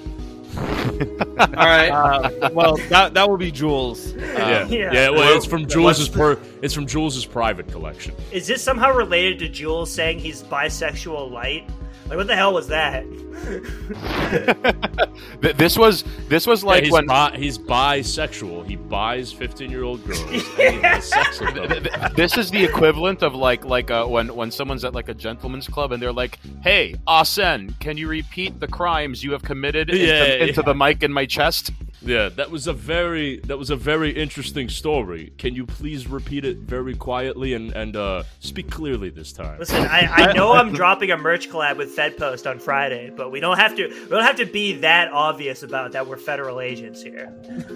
All right. Uh, well, that that will be Jules. Uh, yeah, yeah. yeah. Well, it's from What's Jules's per. It's from Jules's private collection. is this somehow related to Jules saying he's bisexual light? Like, what the hell was that? <laughs> This was this was Yeah, like he's, when bi- he's bisexual. He buys 15 year old girls. <laughs> and he has sex with them. Th- th- this is the equivalent of like like uh, when when someone's at like a gentleman's club and they're like, "Hey, Asen, can you repeat the crimes you have committed into, Yeah, into yeah. the mic in my chest?" Yeah, that was a very that was a very interesting story. Can you please repeat it very quietly and and uh, speak clearly this time? Listen, I, I <laughs> know I'm dropping a merch collab with FedPost on Friday, but we don't have to we don't have to be that obvious about that we're federal agents here.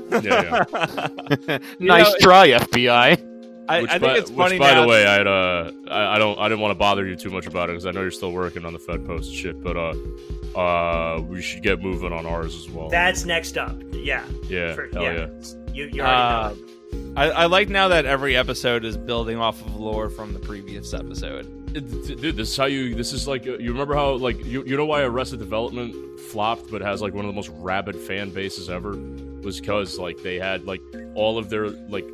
Yeah, yeah. <laughs> nice know, try, FBI. I, Which, I by, think it's funny which, by now. the way, I'd uh, I, I don't, I didn't want to bother you too much about it because I know you're still working on the Fed Post shit, but uh, uh, we should get moving on ours as well. That's next up. Yeah. yeah, for- hell yeah. yeah. You, you Uh, already know. I, I like now that every episode is building off of lore from the previous episode. It- dude, this is how you. This is like uh, you remember how like you you know why Arrested Development flopped, but has like one of the most rabid fan bases ever was because like they had like all of their like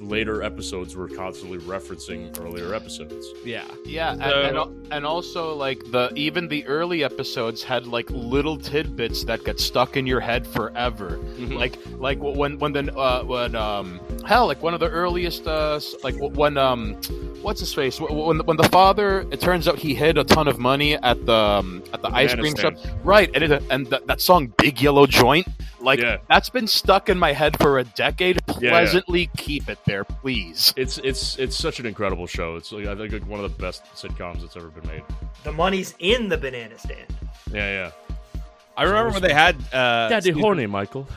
later episodes were constantly referencing earlier episodes. Yeah. Yeah, and, So- and, and also like the even the early episodes had like little tidbits that get stuck in your head forever. Mhm. Like like when when the uh, when um hell like one of the earliest uh like when um what's his face when when the father it turns out he hid a ton of money at the um, at the ice cream stand. shop right and it, and th- that song Big Yellow Joint like Yeah. that's been stuck in my head for a decade. yeah. Pleasantly keep it there, please. It's it's it's such an incredible show. It's like I think like one of the best sitcoms that's ever been made. The money's in the banana stand. Yeah, yeah. I remember when they had uh, Daddy season- horny, Michael.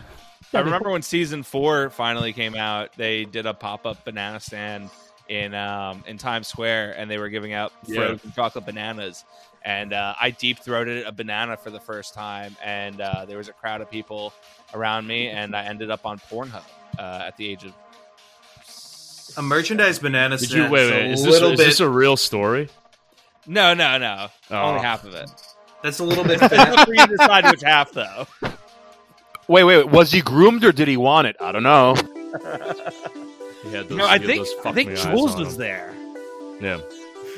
I remember when season four finally came out. They did a pop up banana stand in um, in Times Square, and they were giving out Yeah. frozen chocolate bananas. And uh, I deep throated a banana for the first time, and uh, there was a crowd of people around me, and I ended up on Pornhub uh, at the age of. A merchandise banana Did stand. you wait? is wait a is this is bit. this a real story? No, no, no. Oh. Only half of it. that's a little bit. <laughs> It's for you to decide which half, though. Wait, wait, wait, was he groomed or did he want it? I don't know. He had those, No, I he had think those I think Jules was him. there. Yeah,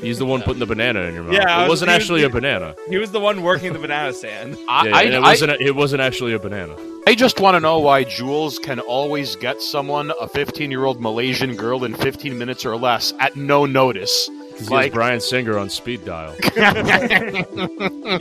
he's the one putting the banana in your mouth. Yeah, it was- wasn't he was- actually a banana. He was the one working the banana stand. <laughs> I, Yeah, I, it wasn't. it wasn't actually a banana. I just want to know why Jules can always get someone, a 15 year old Malaysian girl, in 15 minutes or less at no notice. Because Like- he has Bryan Singer on speed dial. <laughs> <laughs>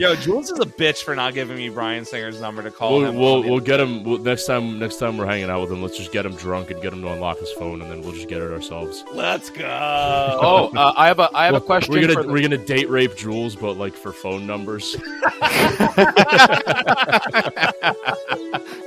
Yo, Jules is a bitch for not giving me Bryan Singer's number to call we'll him. we'll, we'll get him we'll, next time. Next time we're hanging out with him, let's just get him drunk and get him to unlock his phone, and then we'll just get it ourselves. Let's go. <laughs> Oh, uh, I have a I have a question. We're gonna the- we're gonna date rape Jules, but like for phone numbers.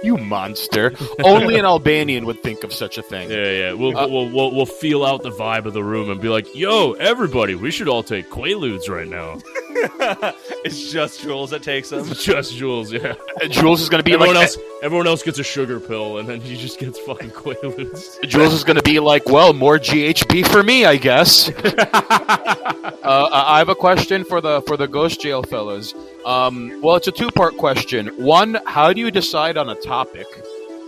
you monster! Only an Albanian would think of such a thing. Yeah, yeah. We'll, Uh, we'll we'll we'll feel out the vibe of the room and be like, "Yo, everybody, we should all take Quaaludes right now." <laughs> it's just Jules that takes him. It's just Jules, yeah. Uh, Jules is gonna be everyone like, else, everyone else gets a sugar pill, and then he just gets fucking Quaaludes. <laughs> Jules is gonna be like, well, more GHB for me, I guess. <laughs> uh, I have a question for the for the Ghost Jail fellas. Um, well, it's a two part question. One, how do you decide on a topic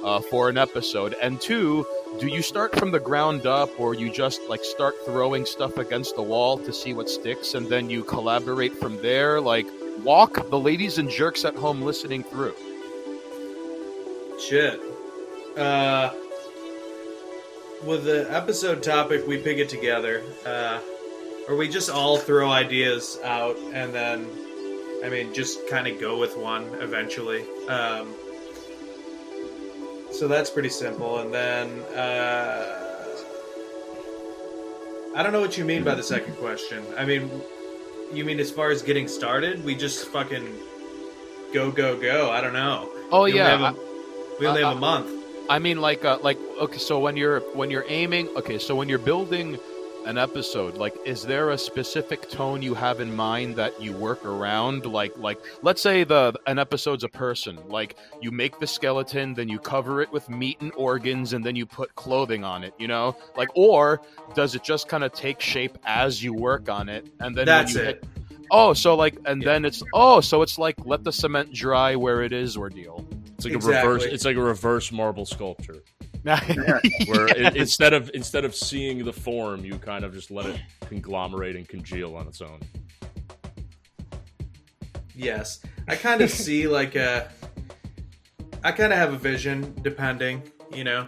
uh, for an episode? And two, do you start from the ground up, or you just like start throwing stuff against the wall to see what sticks, and then you collaborate from there? Like, walk the ladies and jerks at home listening through. Shit. Uh, with the episode topic, we pick it together. Uh, or we just all throw ideas out and then, I mean, just kind of go with one eventually. Um, so that's pretty simple. And then, uh, I don't know what you mean by the second question. I mean, you mean as far as getting started? We just fucking go, go, go. I don't know. Oh We yeah, have a- we only uh, have a month. I mean, like, uh, like, okay. So when you're when you're aiming, okay. So when you're building an episode, like, is there a specific tone you have in mind that you work around? Like, like, let's say the an episode's a person. Like, you make the skeleton, then you cover it with meat and organs, and then you put clothing on it. You know, like, or does it just kind of take shape as you work on it, and then That's when you it. hit? Oh, so like, and then it's oh, so it's like let the cement dry where it is ordeal. It's like a reverse. It's like a reverse marble sculpture, Yeah. <laughs> where <laughs> it, instead of instead of seeing the form, you kind of just let it conglomerate and congeal on its own. Yes, I kind of <laughs> see like a. I kind of have a vision, depending, you know.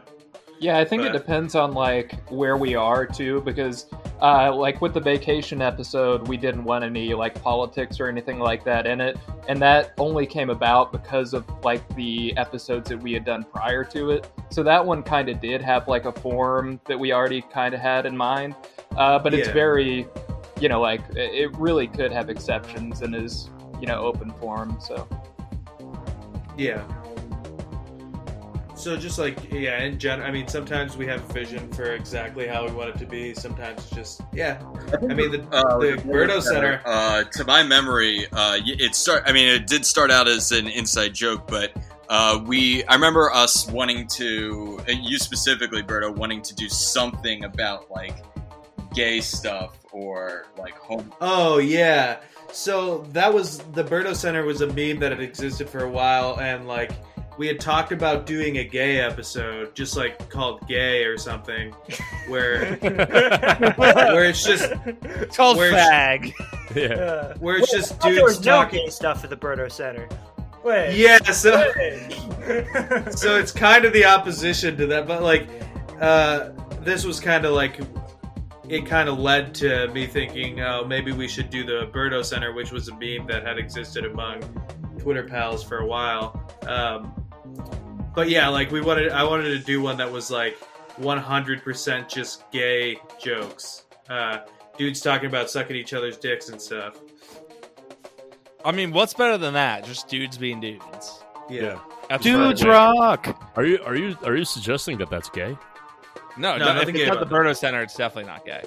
Yeah, I think it depends on like where we are too, because uh, like with the vacation episode, we didn't want any like politics or anything like that in it, and that only came about because of like the episodes that we had done prior to it. So that one kind of did have like a form that we already kind of had in mind, uh, but it's Yeah. very, you know, like it it really could have exceptions and is you know open form. So Yeah. So just like yeah, in general, I mean, sometimes we have a vision for exactly how we want it to be. Sometimes it's just yeah. I mean, the, Uh, the Berto Center. Uh, to my memory, uh, it start. I mean, it did start out as an inside joke, but uh, we. I remember us wanting to. You specifically, Berto, wanting to do something about like gay stuff or like home. Oh yeah. So that was the Berto Center was a meme that had existed for a while, and like we had talked about doing a gay episode, just like called "Gay" or something, where <laughs> where it's just It's called Where's- fag. Yeah. Uh, <laughs> where it's wait, just I thought there dudes was no talking. gay stuff at the Berto Center. Wait. Yeah, so Wait. <laughs> so it's kind of the opposition to that, but like uh, this was kind of like it kind of led to me thinking, oh, maybe we should do the Berto Center, which was a meme that had existed among Twitter pals for a while. Um, but yeah, like we wanted, I wanted to do one that was like 100% just gay jokes. Uh, dudes talking about sucking each other's dicks and stuff. I mean, what's better than that? Just dudes being dudes. Yeah. That's Dudes rock. Are you are you are you suggesting that that's gay? No, No, no, nothing if gay it's at the about Berto Center, it's definitely not gay.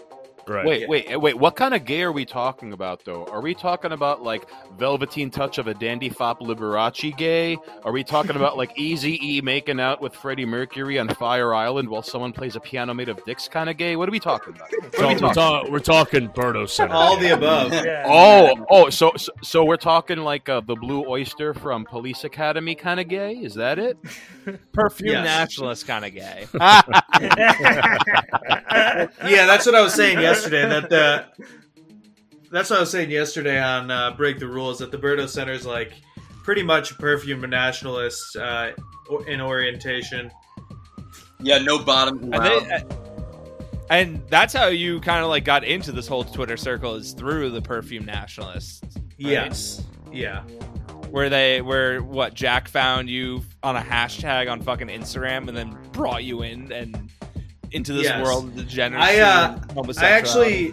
Right. Wait, Yeah. wait, wait. What kind of gay are we talking about, though? Are we talking about like Velveteen Touch of a Dandy Fop Liberace gay? Are we talking about like <laughs> Easy E making out with Freddie Mercury on Fire Island while someone plays a piano made of dicks kind of gay? What are we talking about? So are we we're, talking ta- we're talking Berto Center. All the above. Yeah. <laughs> Oh, oh, so so, so we're talking like uh, the Blue Oyster from Police Academy kind of gay? Is that it? <laughs> Perfume Yes. nationalist kind of gay. yeah, that's what I was saying yesterday. That the that's what I was saying yesterday on uh, Break the Rules. That the Berto Center is like pretty much a perfume nationalist uh, in orientation. Yeah, no bottom and, they, and that's how you kind of like got into this whole Twitter circle is through the perfume nationalists. right? Yes. Yeah. where they where what Jack found you on a hashtag on fucking Instagram and then brought you in and into this Yes. world of degeneracy. I uh, I actually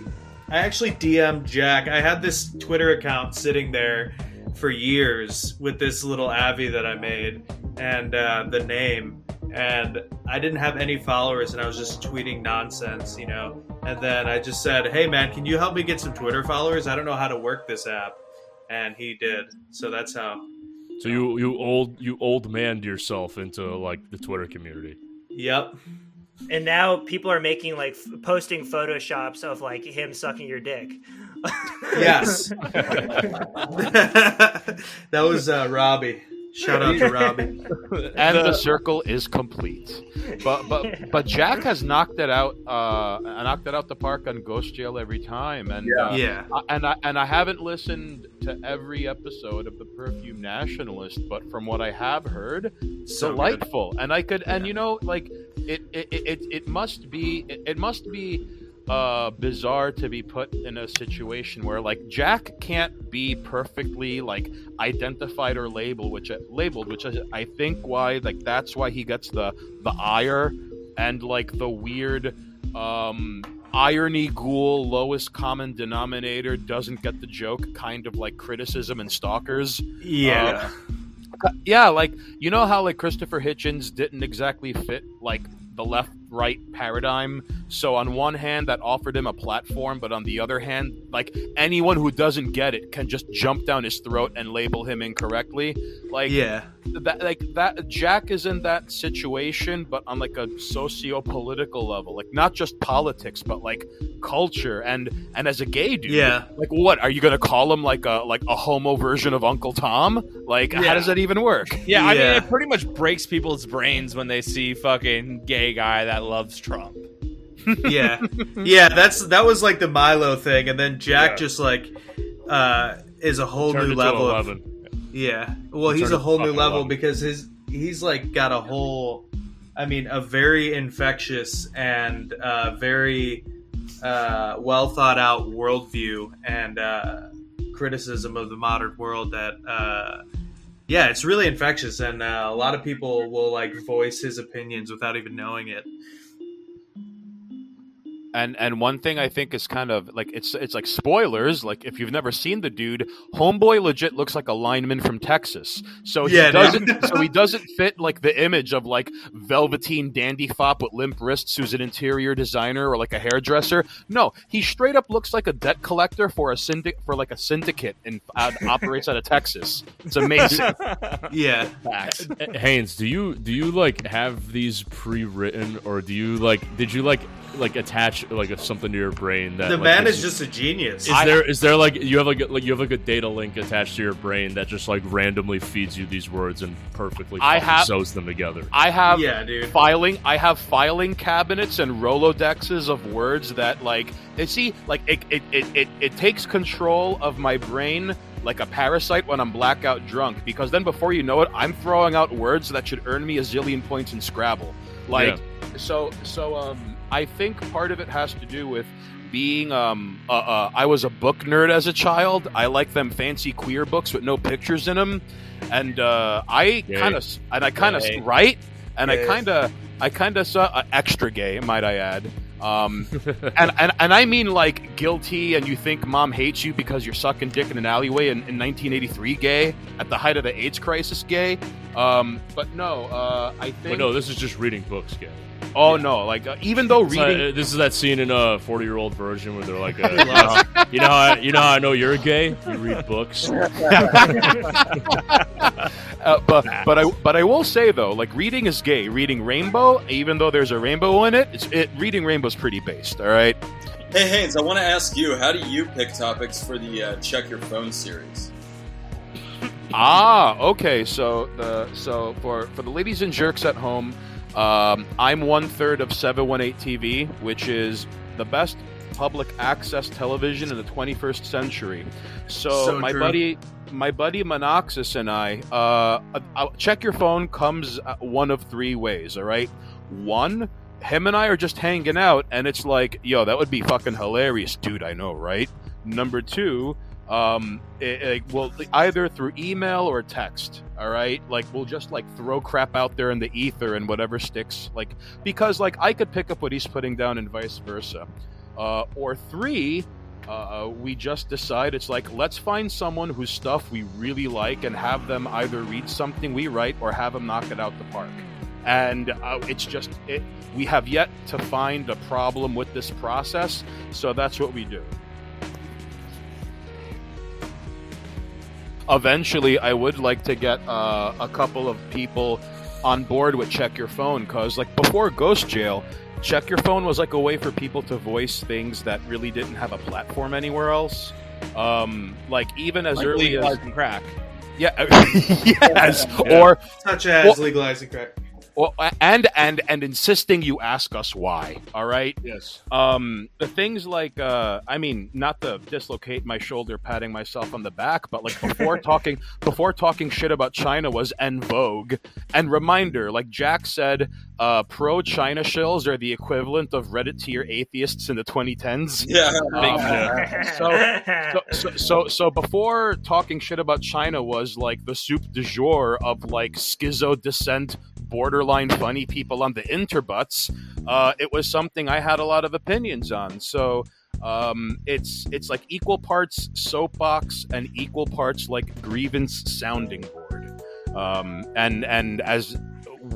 I actually DM'd Jack. I had this Twitter account sitting there for years with this little Avi that I made and uh, the name. And I didn't have any followers, and I was just tweeting nonsense, you know. And then I just said, "Hey, man, can you help me get some Twitter followers? I don't know how to work this app." And he did. So that's how. So you you old you old manned yourself into like the Twitter community. Yep. And now people are making like f- posting photoshops of like him sucking your dick. Yes. <laughs> <laughs> that was uh, Robbie. Shout out to Robbie. and the circle is complete. But but <laughs> but Jack has knocked it out. Uh, knocked it out the park on Ghost Jail every time. And uh, Yeah. I- and I and I haven't listened to every episode of the Perfume Nationalist, but from what I have heard, So good. delightful. And I could and you know like it it, it, it must be it, it must be uh, bizarre to be put in a situation where like Jack can't be perfectly like identified or labeled, which labeled, which is, I think why like that's why he gets the the ire and like the weird um irony ghoul lowest common denominator doesn't get the joke kind of like criticism and stalkers Yeah. Uh, yeah like you know how like christopher hitchens didn't exactly fit like the left right paradigm so on one hand that offered him a platform but on the other hand like anyone who doesn't get it can just jump down his throat and label him incorrectly like yeah. that like that Jack is in that situation, but on like a socio-political level, like not just politics, but like culture and and as a gay dude, Yeah. like what are you gonna call him like a like a homo version of Uncle Tom? Like how does that even work? Yeah, I mean, it pretty much breaks people's brains when they see fucking gay guy that loves Trump. yeah, <laughs> yeah. That's that was like the Milo thing, and then Jack Yeah. just like uh, is a whole Turned new level. Of, yeah, well, he's Turned a whole new level 11. because his he's like got a whole. I mean, a very infectious and uh, very uh, well thought out worldview and uh, criticism of the modern world that. Yeah, it's really infectious, and uh, a lot of people will like voice his opinions without even knowing it. And and one thing I think is kind of like it's it's like spoilers. Like if you've never seen the dude, Homeboy legit looks like a lineman from Texas. So he Yeah, doesn't so he <laughs> doesn't fit like the image of like velveteen dandy fop with limp wrists who's an interior designer or like a hairdresser. No, he straight up looks like a debt collector for a syndic for like a syndicate and uh, operates out of Texas. It's amazing. <laughs> Yeah, Facts. Haynes, do you do you like have these pre-written, or do you like did you like like attach like a, something to your brain that the like, man gives is you- just a genius. Is there is there like you have like a, like you have like a data link attached to your brain that just like randomly feeds you these words and perfectly I have- sews them together? I have Yeah, dude. filing. I have filing cabinets and rolodexes of words that like. You see, like it, it, it, it, it takes control of my brain like a parasite when I'm blackout drunk. Because then, before you know it, I'm throwing out words that should earn me a zillion points in Scrabble. Like, so, so um, I think part of it has to do with being um uh, uh, I was a book nerd as a child. I like them fancy queer books with no pictures in them, and uh, I kind of and I kind of right, and I kind of I kind of saw uh, extra gay, might I add. Um, and, and and I mean like guilty, and you think mom hates you because you're sucking dick in an alleyway in, in 1983, gay at the height of the AIDS crisis, gay. Um, but no, uh, I think. But no, this is just reading books, gay. oh no, like uh, even though It's reading. like, uh, this is that scene in a forty-year-old version where they're like, <laughs> uh, you, know, you know, how, you know how I know you're gay? You read books. <laughs> Uh, but but I but I will say though, like reading is gay. Reading Rainbow, even though there's a rainbow in it, it's it reading Rainbow's pretty based. All right. Hey Haynes, I want to ask you, how do you pick topics for the uh, Check Your Phone series? Ah, okay. So the so for for the ladies and jerks at home, um, I'm one third of 718 TV, which is the best public access television in the 21st century. So, So my true. buddy, my buddy Monoxus and I, uh, uh, check your phone comes uh, one of three ways. All right, one. Him and I are just hanging out, and it's like, yo, that would be fucking hilarious, dude. I know, right? Number two, um, it, it, well, either through email or text. All right, like we'll just like throw crap out there in the ether and whatever sticks. Like because like I could pick up what he's putting down and vice versa. Uh, or three, uh, we just decide it's like let's find someone whose stuff we really like and have them either read something we write or have them knock it out the park. And uh, it's just it. We have yet to find a problem with this process, so that's what we do. eventually i would like to get uh, a couple of people on board with check your phone because like before ghost jail check your phone was like a way for people to voice things that really didn't have a platform anywhere else um like even as Like early as crack. yeah <laughs> yes or Such as Well- legalizing crack. Well, and and and insisting you ask us why. All right. Yes. Um, the things like, uh, I mean, not to dislocate my shoulder, patting myself on the back, but like before <laughs> talking, before talking shit about China was en vogue. And reminder, like Jack said, uh, pro China shills are the equivalent of Reddit tier atheists in the 2010s. Yeah. Um, so, so, so, so, so before talking shit about China was like the soup du jour of like schizo descent, borderline funny people on the interbutts. Uh, it was something I had a lot of opinions on. So um, it's it's like equal parts soapbox and equal parts like grievance sounding board. Um, and and as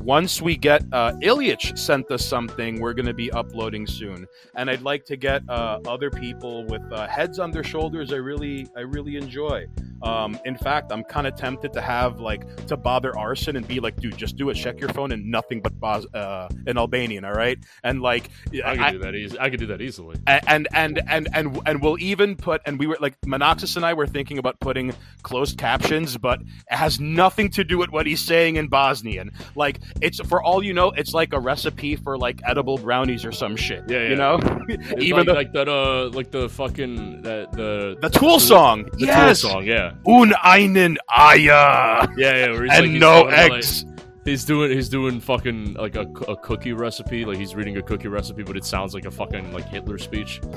once we get uh, Ilyich sent us something, we're going to be uploading soon, and I'd like to get uh, other people with uh, heads on their shoulders. I really, I really enjoy. Um, in fact, I'm kind of tempted to have like to bother Arson and be like, dude, just do it. Check your phone and nothing but Bos- uh, in Albanian, all right? And like, I can do that easy. I can do that easily. and and and and and we'll even put and we were like Monoxus and I were thinking about putting closed captions, but it has nothing to do with what he's saying in Bosnian. Like it's for all you know, it's like a recipe for like edible brownies or some shit. Yeah, yeah. You know, <laughs> even like, the, like that, uh, like the fucking that the the Tool song. the yes, Tool song, yeah, un einen Eier yeah, yeah. Where he's and like, he's no going, like- eggs. He's doing he's doing fucking like a, a cookie recipe. Like he's reading a cookie recipe, but it sounds like a fucking like Hitler speech. <laughs> <laughs>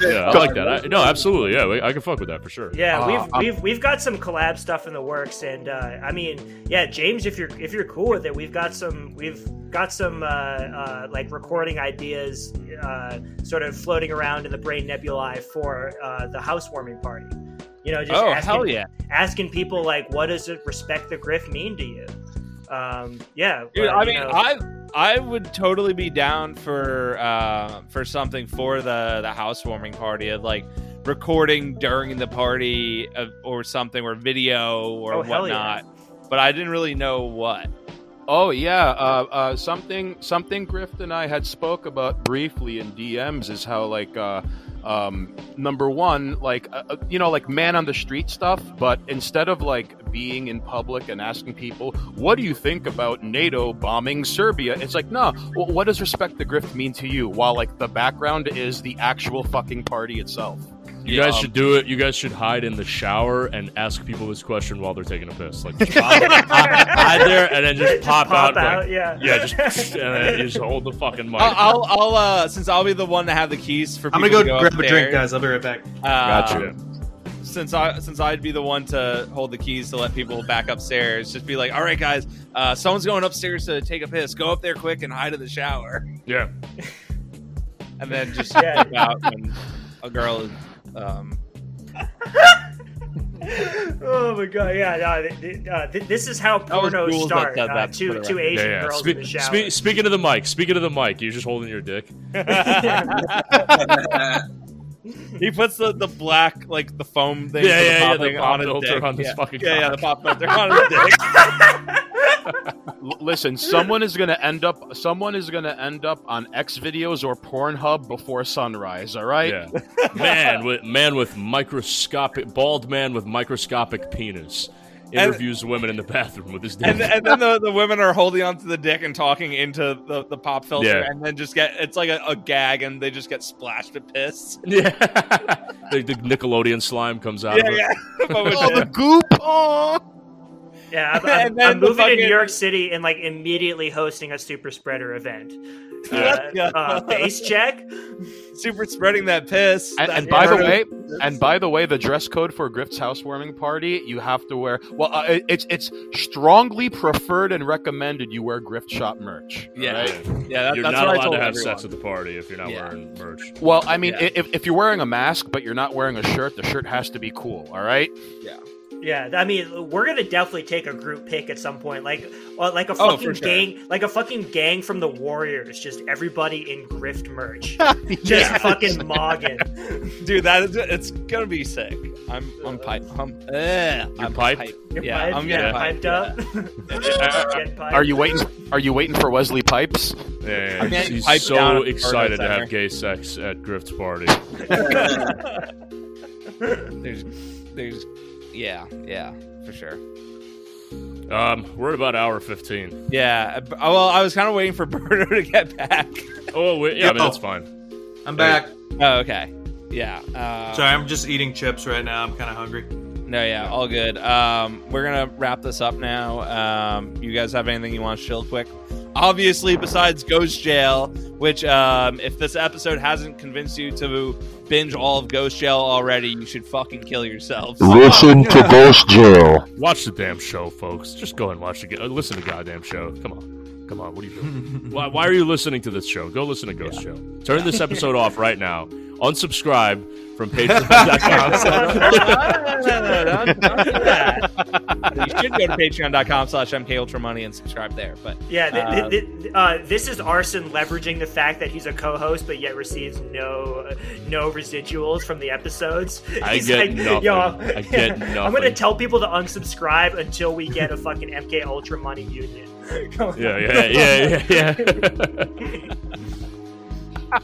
Yeah, I like that. I, no, absolutely. Yeah, I can fuck with that for sure. Yeah, Uh, we've I'm- we've we've got some collab stuff in the works, and uh, I mean, yeah, James, if you're if you're cool with it, we've got some we've got some uh, uh, like recording ideas, uh, sort of floating around in the brain nebulae for uh, the housewarming party. You know, just Oh asking, hell yeah! asking people like, what does it respect the Grift mean to you? Um, yeah, Dude, but, I mean, know- I I would totally be down for uh, for something for the the housewarming party of like recording during the party of, or something or video or Oh, whatnot. But I didn't really know what. Oh yeah, uh, uh, something something Grift and I had spoke about briefly in DMs is how like uh, um, number one, like uh, uh, you know, like man on the street stuff, but instead of like being in public and asking people, "What do you think about NATO bombing Serbia?" It's like, no, what does respect the Grift mean to you? While like the background is the actual fucking party itself. You guys Um, should do it. You guys should hide in the shower and ask people this question while they're taking a piss. Like just <laughs> hide, hide there and then just Just pop, pop out. out, like- yeah. yeah, just and then you just hold the fucking mic. I'll, I'll, I'll uh, since I'll be the one to have the keys for. I'm gonna go, to grab a drink, guys. I'll be right back. uh, Gotcha. Since I since I'd be the one to hold the keys to let people back upstairs, just be like, all right, guys, uh, someone's going upstairs to take a piss. Go up there quick and hide in the shower, yeah. <laughs> and then just Yeah. out when a girl is. Um, <laughs> oh my god, yeah, no, th- th- uh, th- this is how was pornos Jules that start. said Uh, two two. Asian yeah, yeah. girls Spe- in the shower. spe- speaking of the mic, speaking of the mic, you're just holding your dick. <laughs> he puts the, the black like the foam thing. Yeah, for the yeah, yeah, popping the pop on his filter dick. on his yeah. fucking yeah, yeah, the pop filter on his dick. <laughs> L- listen, someone is gonna end up. Someone is gonna end up on X videos or Pornhub before sunrise. All right. Yeah, man with man with microscopic bald man with microscopic penis interviews women in the bathroom with his dick. and, and then the, the women are holding onto the dick and talking into the, the pop filter, Yeah. and then just get it's like a, a gag, and they just get splashed with piss. <laughs> yeah, the, the Nickelodeon slime comes out Yeah, of it. yeah. <laughs> But Oh, the goop! Oh. Yeah, I'm, <laughs> I'm, I'm the moving to New York City and like immediately hosting a super spreader event. <laughs> Uh, Yeah. uh, base check. super spreading that piss. And, That- and by the way, and by the way, the dress code for Grift's housewarming party, you have to wear. Well, uh, it- it's it's strongly preferred and recommended you wear Grift shop merch. yeah, right? yeah, that, You're that's not what I allowed told to have everyone. sex at the party if you're not Yeah. wearing merch. Well, I mean, Yeah. if, if you're wearing a mask but you're not wearing a shirt, the shirt has to be cool. All right. Yeah, I mean, we're gonna definitely take a group pick at some point, like, uh, like a Oh, fucking for sure. gang, like a fucking gang from the Warriors, just everybody in grift merch, <laughs> just fucking mogging. dude. That is it's gonna be sick. I'm I'm pipe. I'm, uh, I'm pipe. Yeah, piped, I'm yeah, getting piped piped, up. <laughs> Get piped. Are you waiting? Are you waiting for Wesley Pipes? Yeah, I'm getting he's so excited to have gay sex at Grift's party. <laughs> There's there's yeah yeah for sure. Um, we're at about hour fifteen. Yeah. oh, Well, I was kind of waiting for <laughs> Berto to get back. Oh wait, yeah, I mean Yo. that's fine. I'm back. Oh, okay. Yeah. Uh, Sorry, I'm just eating chips right now. I'm kind of hungry. No, yeah, all good. Um, we're gonna wrap this up now. Um, you guys have anything you want to chill quick? Obviously, besides Ghost Jail, which um, if this episode hasn't convinced you to binge all of Ghost Jail already, you should fucking kill yourselves. Listen to Ghost Jail. Watch the damn show, folks. Just go and watch the. Uh, listen to the goddamn show. Come on, come on. What are you doing? <laughs> why, why are you listening to this show? Go listen to Ghost Show. Turn this episode off right now. Unsubscribe from <laughs> Patreon.com. <laughs> <laughs> You should go to patreon.com slash MK Ultra Money and subscribe there. But Yeah, th- uh, th- th- uh, this is Arson leveraging the fact that he's a co-host, but yet receives no no residuals from the episodes. I He's get like, nothing. Yo, I get I'm gonna nothing. tell people to unsubscribe until we get a fucking MK Ultra money union. yeah, yeah, yeah, yeah, yeah.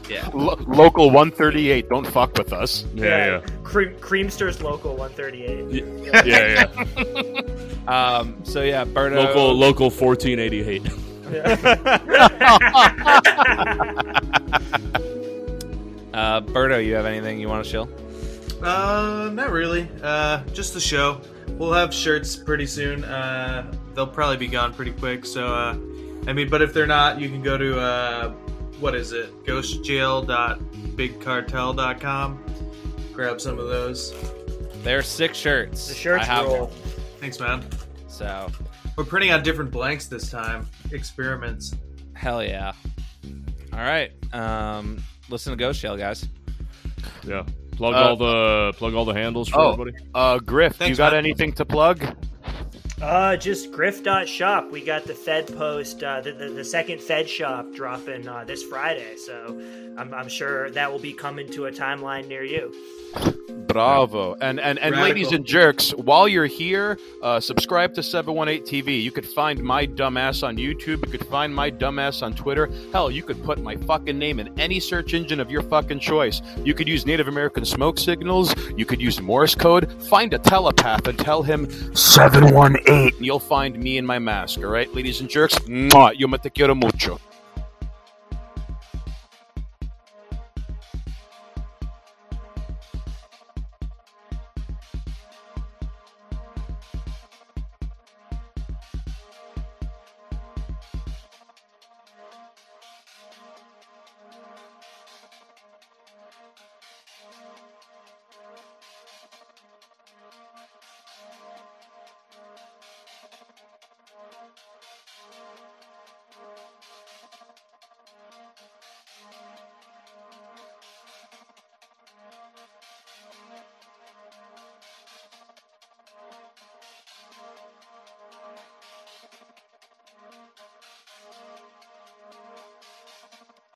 Yeah. <laughs> Lo- local 138. Don't fuck with us. Yeah, Cream- Creamster's local 138. yeah, yeah, yeah. <laughs> Um, so yeah, Berto. Local, local, fourteen eighty eight. <laughs> Uh, Berto, you have anything you want to chill? Uh, not really. Uh, just the show. We'll have shirts pretty soon. Uh, they'll probably be gone pretty quick. So, uh, I mean, but if they're not, you can go to uh, what is it? Ghostjail.bigcartel.com. Grab some of those. There are six shirts. The shirts I have roll. them. Thanks, man. So We're printing out different blanks this time. Experiments. hell yeah. All right. Um, listen to Ghost Jail, guys. Yeah. Plug Uh, all the plug all the handles for Oh, everybody. uh, Grift, Thanks, you got man. anything to plug? Uh, just grift.shop. We got the Fed post, uh, the, the, the second Fed shop dropping uh, this Friday. So I'm, I'm sure that will be coming to a timeline near you. Bravo. And and, and Radical. ladies and jerks, while you're here, uh, subscribe to 718 TV. You could find my dumbass on YouTube. You could find my dumbass on Twitter. Hell, you could put my fucking name in any search engine of your fucking choice. You could use Native American smoke signals. You could use Morse code. Find a telepath and tell him 718. You'll find me in my mask, all right, ladies and jerks? Mwah, yo me te quiero mucho.